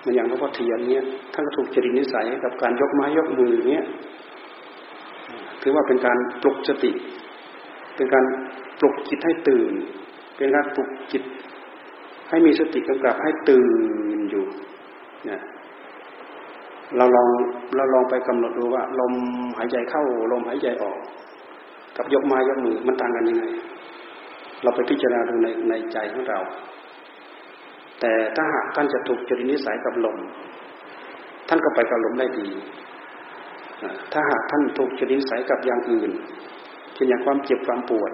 มันอย่างหลวงพ่อเทียนเนี้ยท่านก็ถูกจริตนิสัยกับการยกไม้ยกมือเนี้ยถือว่าเป็นการปลุกสติ เป็นการปลุกจิตให้ตื่น เป็นการปลุกจิต ให้มีสติกำกับให้ตื่นอยู่เนี่ยเราลองเราลองไปกำหนดดูว่า ลมหายใจเข้า ลมหายใจออก กับยกมายกมือมันต่างกันยังไง เราไปพิจารณาดูในในใจของเรา แต่ถ้าหากท่านจะถูกจริตนิสัยกับลม ท่านก็ไปกับลมได้ดีถ้าหากท่านถูกจริตนิสัยกับอย่างอื่นเช่นอย่างความเจ็บความปวด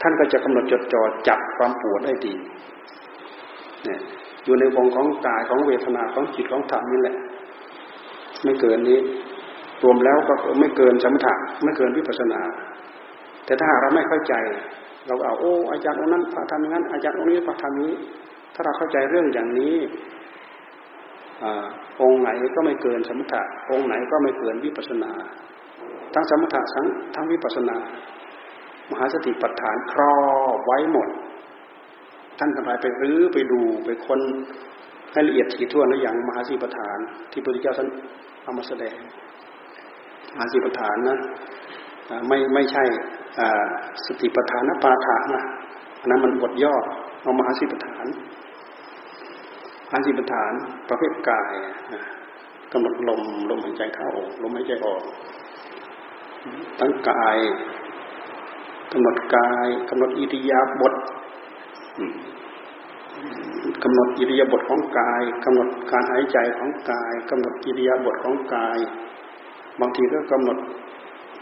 ท่านก็จะกำหนดจดจ่อจับความปวดได้ดีเนี่ยอยู่ในวงของกายของเวทนาของจิตของธรรมนี่แหละ ไม่เกินนี้ รวมแล้วก็ไม่เกินสมถะไม่เกินวิปัสนา แต่ถ้าหากเราไม่เข้าใจ เราเอาโอ้อาจารย์องนั้นพระธรรมนั้น อาจารย์องนี้พระธรรมนี้ ถ้าเราเข้าใจเรื่องอย่างนี้องค์ไหนก็ไม่เกินสมถะองค์ไหนก็ไม่เกินวิปัสนา ทั้งสมถะทั้งทั้งวิปัสนา มหาสติปัฏฐานครอบไว้หมด ท่านทั้งหลายไปรื้อไปดูไปค้นให้ละเอียดถี่ถ้วนในอย่างมหาสติปัฏฐาน ที่พระพุทธเจ้าท่านเอามาแสดงมหาสติปัฏฐานนะไม่ไม่ใช่สติปัฏฐานปาฐานนะอันนั้นมันบทย่อเอามหาสติปัฏฐานมหาสติปัฏฐานประเภทกายกำหนดลมลมหายใจเข้าลมหายใจออกตั้งกายำหนดกายกำหนดอิริยาบถกำหนดอิริยาบถของกายกำหนดการหายใจของกายกำหนดอิริยาบถของกาย บางทีก็กำหนด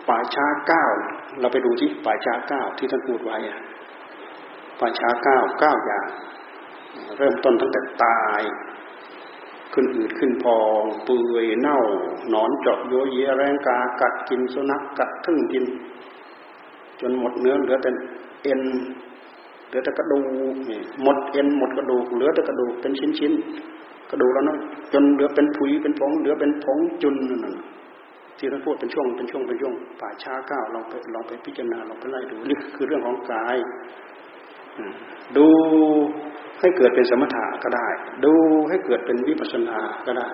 ป่าช้าเก้าเราไปดูที่ป่าช้าเก้าที่ท่านพูดไว้ป่าช้าเก้าเก้าอย่าง เริ่มต้นตั้งแต่ตาย ขึ้นอืดขึ้นพองเปื่อยเน่า หนอนเจาะโยเยแรงกากัดกินสุนัขกัดทึ่งกิน จนหมดเนื้อเหลือแต่เอ็นเหลือแต่กระดูกหมดเอ็นหมดกระดูกเหลือแต่กระดูกเป็นชิ้นชิ้นกระดูกแล้วนะจนเหลือเป็นผุยเป็นผงเหลือเป็นผงจุนนั่นที่เราพูดเป็นช่วงเป็นช่วงเป็นช่วงป่าช้าก้าวลองไปลองไปพิจารณาลองไปไล่ดูนี่คือเรื่องของกายดูให้เกิดเป็นสมถะก็ได้ ดูให้เกิดเป็นวิปัสสนาก็ได้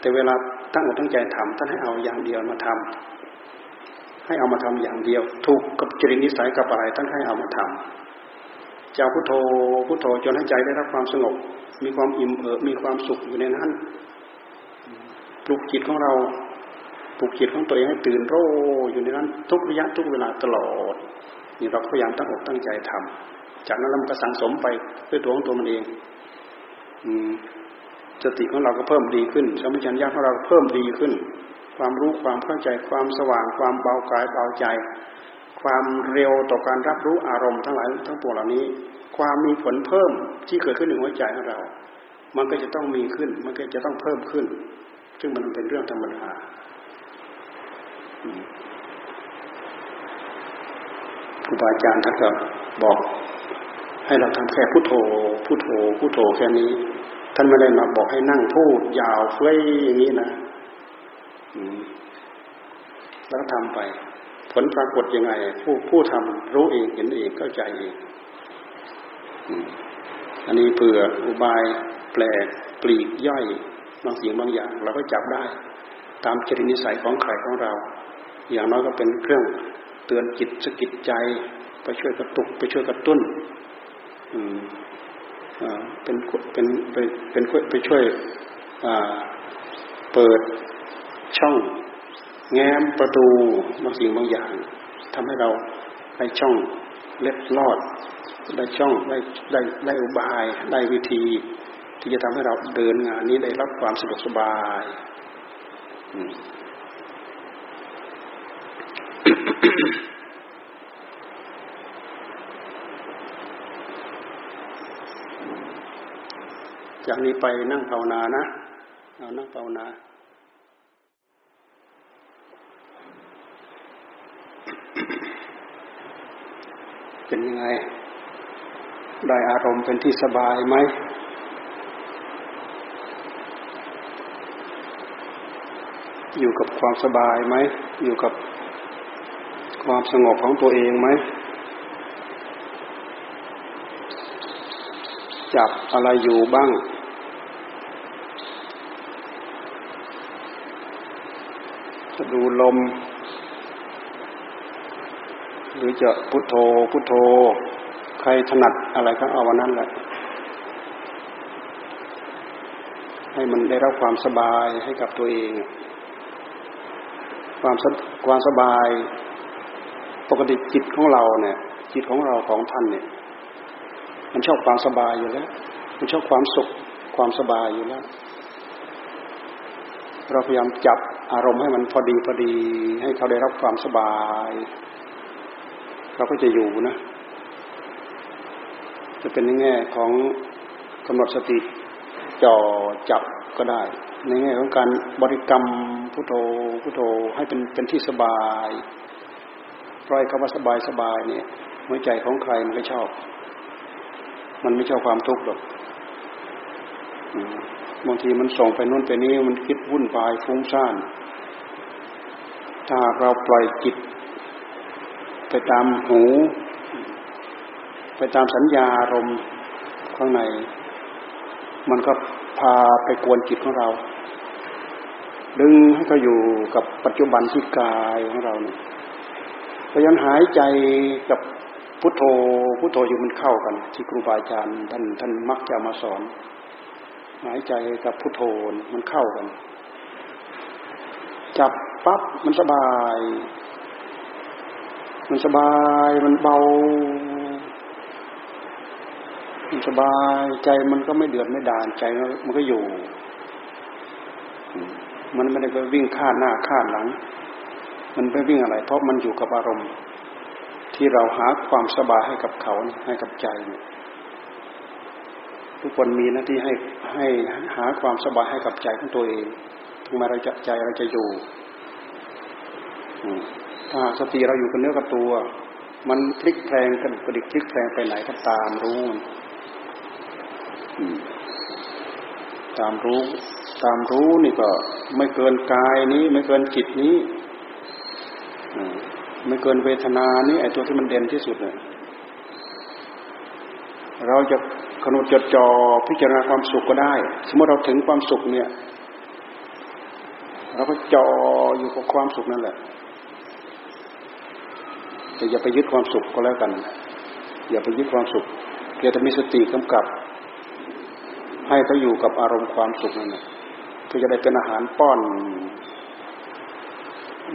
แต่เวลาตั้งอกตั้งใจทำท่านให้เอาอย่างเดียวมาทำ ให้เอามาทำอย่างเดียว ถูกกับจริตนิสัยกับอะไรท่านให้เอามาทำจะพุทโธพุทโธจนให้ใจได้รับความสงบ มีความอิ่มเอิบมีความสุขอยู่ในนั้นปลุกจิตของเราปลุกจิตของตัวเองให้ตื่นโรอยู่ในนั้น ทุกระยะทุกเวลาตลอดนี่เราพยายามตั้งอกตั้งใจทำจากนั้นเราก็สังสมไปด้วยตัวของตัวมันเองสติของเราก็เพิ่มดีขึ้นสมัชัญญาของเราเพิ่มดีขึ้น ความรู้ความเข้าใจความสว่าง ความเบากายเบาใจ ความเร็วต่อการรับรู้อารมณ์ทั้งหลายทั้งปวงเหล่านี้ ความมีผลเพิ่มที่เกิดขึ้นในหัวใจของเรา มันก็จะต้องมีขึ้น มันก็จะต้องเพิ่มขึ้น ซึ่งมันเป็นเรื่องธรรมดาครูบาอาจารย์ท่านก็บอก ให้เราทำแค่พุโทโธพุโทโธพุโทโธแค่นี้ ท่านไม่ได้มาบอกให้นั่งพูดยาวเฟ้ยอย่างนี้นะ แล้วทำไป ผลปรากฏยังไง ผู้ผู้ทำรู้เองเห็นเองเข้าใจเองอันนี้เผื่ออุบายแปลกปลีกย่อยบางสิ่งบางอย่าง เราก็จับได้ ตามจริตนิสัยของใครของเรา อย่างน้อยก็เป็นเครื่องเตือนจิตสกิดใจไปช่วยกระตุกไปช่วยกระตุ้นอืมเป็นเป็นเป็นเป็นไปช่วยเปิด ช่อง แง้มประตูบางสิ่งบางอย่าง ทำให้เราได้ช่องเล็ดลอด ได้ช่องได้ได้ได้อุบายได้วิธี ที่จะทำให้เราเดินงานนี้ได้รับความสะดวกสบายจากนี้ไปนั่งภาวนานะ เอานั่งภาวนา เป็นยังไง ได้อารมณ์เป็นที่สบายไหม อยู่กับความสบายไหม อยู่กับความสงบของตัวเองไหม จับอะไรอยู่บ้างจะดูลม รือจะพุทโธพุทโธ ใครถนัดอะไรก็เอาวันนั้นแหละ ให้มันได้รับความสบายให้กับตัวเอง ความความสบาย ปกติจิตของเราเนี่ย จิตของเราของท่านเนี่ย มันชอบความสบายอยู่แล้ว มันชอบความสุขความสบายอยู่แล้ว เราพยายามจับอารมณ์ให้มันพอดีพอดี ให้เขาได้รับความสบาย เขาก็จะอยู่นะ จะเป็นในแง่ของกำหนดสติจ่อจับก็ได้ ในแง่ของการบริกรรมพุทโธพุทโธให้เป็นเป็นที่สบายปล่อยคำว่าสบายสบายเนี่ยหัวใจของใครมันก็ชอบ มันไม่ชอบความทุกข์หรอกบางทีมันส่งไปนู่นไปนี้มันคิดวุ่นวายฟุ้งซ่านถ้าเราปล่อยจิต ไปตามหู ไปตามสัญญาอารมณ์ข้างใน มันก็พาไปกวนจิตของเรา ดึงให้เขาอยู่กับปัจจุบันที่กายของเราเนี่ยพยายามหายใจกับพุทโธพุทโธอยู่มันเข้ากัน ที่ครูบาอาจารย์ท่านท่านมักจะมาสอน หายใจกับพุทโธมันเข้ากัน จับปั๊บมันสบาย มันสบายมันเบา มันสบายใจมันก็ไม่เดือดไม่ด่านใจมันก็อยู่ มันไม่ได้ไปวิ่งคาดหน้าคาดหลัง มันไม่วิ่งอะไร เพราะมันอยู่กับอารมณ์ ที่เราหาความสบายให้กับเขาให้กับใจทุกคนมีหน้าที่ให้ให้หาความสบายให้กับใจของตัวเองถึงแม้เราจะใจเราจะอยู่ สติเราอยู่กับเนื้อกับตัว มันพลิกแพลงกระดิกระดิกพลิกแพลงไปไหนก็ตามรู้ตามรู้ ตามรู้นี่ก็ ไม่เกินกายนี้ ไม่เกินจิตนี้ไม่เกินเวทนานี่ไอ้ตัวที่มันเด่นที่สุดเนี่ยเราจะขนดจดจ่อพิจารณาความสุขก็ได้ สมมติเราถึงความสุขเนี่ย เราก็จออยู่กับความสุขนั่นแหละ แต่อย่าไปยึดความสุขก็แล้วกัน อย่าไปยึดความสุขเพียงแต่มีสติกำกับ ให้เขาอยู่กับอารมณ์ความสุขนั่นแหละเพื่อจะได้เป็นอาหารป้อน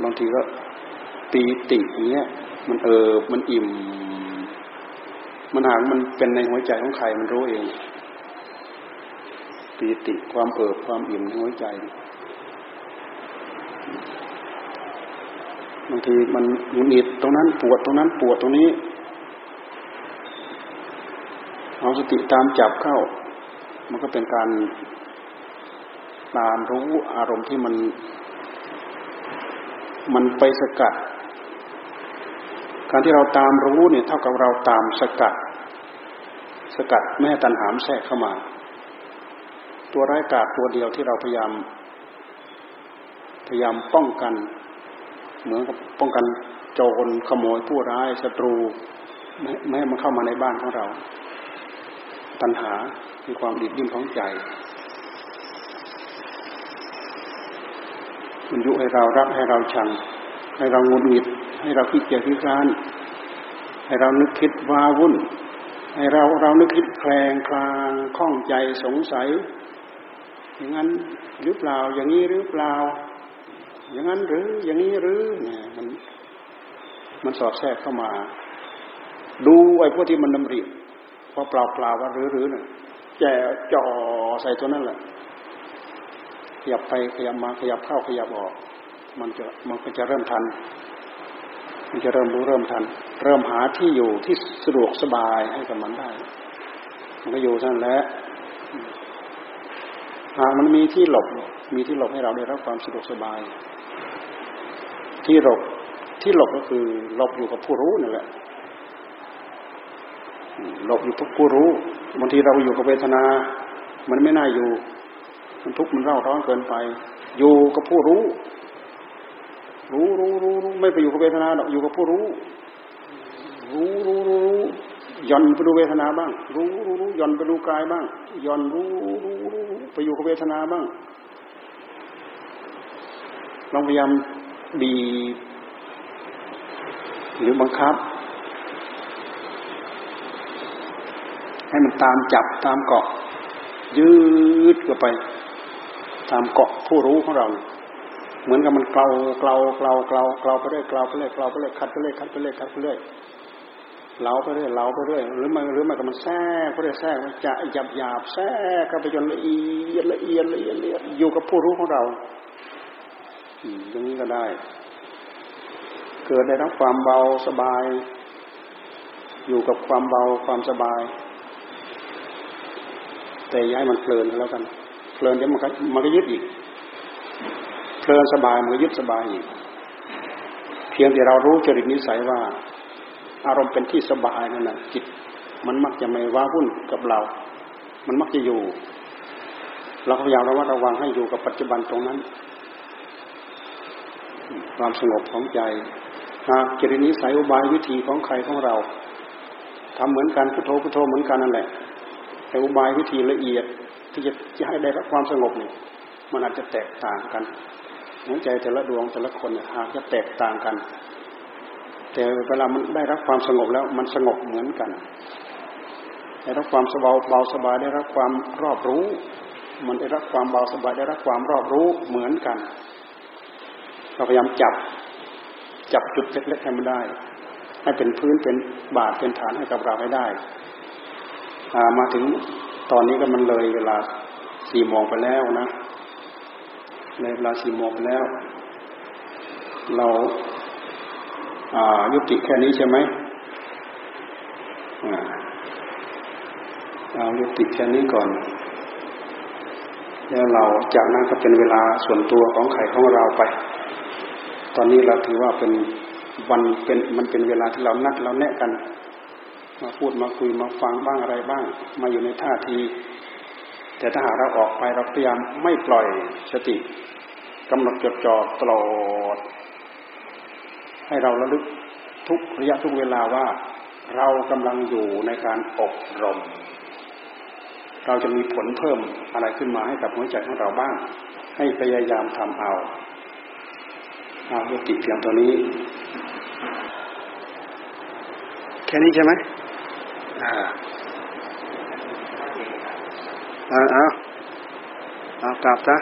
บางทีก็ปีติเนี้ย มันเออมันอิ่ม มันหากมันเป็นในหัวใจของใครมันรู้เองปีติความเอิบความอิ่มในหัวใจ บางทีมันหงุดหงิดตรงนั้นปวดตรงนั้นปวดตรงนี้ เอาสติตามจับเข้า มันก็เป็นการตามรู้อารมณ์ที่มัน มันไปสกัด การที่เราตามรู้เนี่ยเท่ากับเราตามสกัด สกัดไม่ให้ตัณหามแทรกเข้ามา ตัวร้ายกาจตัวเดียวที่เราพยายาม พยายามป้องกัน เหมือนกับป้องกันโจรขโมยผู้ร้ายศัตรูไม่ให้มันเข้ามาในบ้านของเรา ตัณหามีความดิบดิ้นของใจ มันยุให้เรารักให้เราชัง ให้เรางุนหงิด ให้เราคิดเกี่ยวกับการให้เรานึกคิดว้าวุ่น ให้เราเรานึกคิดแคลงคลางข้องใจสงสัย อย่างนั้นหรือเปล่าอย่างนี้หรือเปล่า อย่างนั้นหรือ อย่างนี้หรือเนี่ยมัน มันสอดแทรกเข้ามา ดูไอ้พวกที่มันดำริพอเปล่าเปล่าว่าหรือหรือเนี่ยแจจ่อใส่ตัวนั่นแหละขยับไปขยับมาขยับเข้าขยับออก มันจะมันก็จะเริ่มทัน มันจะเริ่มรู้เริ่มทัน เริ่มหาที่อยู่ที่สะดวกสบายให้กับมันได้ มันก็อยู่ท่านแล้วหากมันมีที่หลบ มีที่หลบให้เราได้รับความสะดวกสบาย ที่หลบที่หลบก็คือหลบอยู่กับผู้รู้นั่นแหละหลบอยู่กับผู้รู้บางทีเราอยู่กับเวทนา มันไม่น่าอยู่ มันทุกข์มันเร่าร้อนเกินไป อยู่กับผู้รู้ รู้รู้รู้รู้ไม่ไปอยู่กับเวทนาหรอกอยู่กับผู้รู้ รู้รู้รู้ย่อนไปดูเวทนาบ้าง รู้รู้รู้ย่อนไปดูกายบ้างย่อนรู้รู้รู้ไปอยู่กับเวทนาบ้างลองพยายาม บีหรือบังคับ ให้มันตามจับตามเกาะ ยืดเข้าไป ตามเกาะผู้รู้ของเรา เหมือนกับมันเกลาเกลาเกลาเกลาเกลาไปเรื่อยเกลาไปเรื่อยเกลาไปเรื่อยคัดไปเรื่อยคัดไปเรื่อยคัดไปเรื่อยเล้าไปเรื่อยเล้าไปเรื่อยหรือมันหรือมันก็มันแทรกไปเรื่อยแทรกมันจะหยาบหยาบแทรกไปจนละเอียดละเอียดละเอียดละเอียดอยู่กับผู้รู้ของเรา อย่างนี้ก็ได้ เกิดได้รับความเบาสบาย อยู่กับความเบาความสบาย แต่ย้ายมันเพลินแล้วกัน เพลินเดี๋ยวมันก็มันก็ยึดอีก เพลินสบายมันก็ยึดสบายอีก เพียงแต่เรารู้จริตนิสัยว่า อารมณ์เป็นที่สบายนั่นแหละจิตมันมักจะไม่ว้าวุ่นกับเรา มันมักจะอยู่ เราพยายามระมัดระวังให้อยู่กับปัจจุบันตรงนั้น ความสงบของใจหากจริตนิสัยอุบายวิธีของใครของเราทำเหมือนกันพุทโธพุทโธเหมือนกันนั่นแหละ แต่อุบายวิธีละเอียดที่จะจะให้ได้รับความสงบนี่มันอาจจะแตกต่างกันหัวใจแต่ละดวงแต่ละคนหากจะแตกต่างกัน แต่เวลามันได้รับความสงบแล้วมันสงบเหมือนกันได้รับความสบายเบาสบายได้รับความรอบรู้ มันได้รับความเบาสบายได้รับความรอบรู้เหมือนกัน เราพยายามจับจับจุดเล็กๆให้มันได้ ให้เป็นพื้นเป็นบาทเป็นฐานให้กับเราให้ได้มาถึงตอนนี้ก็มันเลยเวลาสี่โมงไปแล้วนะเลยเวลาสี่โมงไปแล้ว เรายุติแค่นี้ใช่ไหมเอายุติแค่นี้ก่อน แล้วเราจากนั้นก็เป็นเวลาส่วนตัวของไข่ของเราไป ตอนนี้เราถือว่าเป็นวันเป็นมันเป็นเวลาที่เรานัดเราแนะกัน มาพูดมาคุยมาฟังบ้างอะไรบ้าง มาอยู่ในท่าที แต่ถ้าหากเราออกไปเราพยายามไม่ปล่อยสติกำหนดจดจ่อตลอดให้เราระลึกทุกระยะทุกเวลาว่าเรากำลังอยู่ในการอบรม เราจะมีผลเพิ่มอะไรขึ้นมาให้กับหัวใจของเราบ้าง ให้พยายามทำเอา เอายติเพียงตัวนี้ แค่นี้ใช่ไหมอ่าเอาเอาเอากลับซะ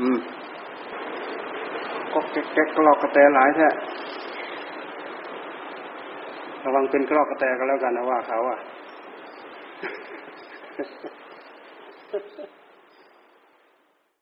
อืมก็แก๊กกรอกกระแตหลายแท้ระวังเป็นกรอกกระแตก็แล้วกันนะว่าเขาอะ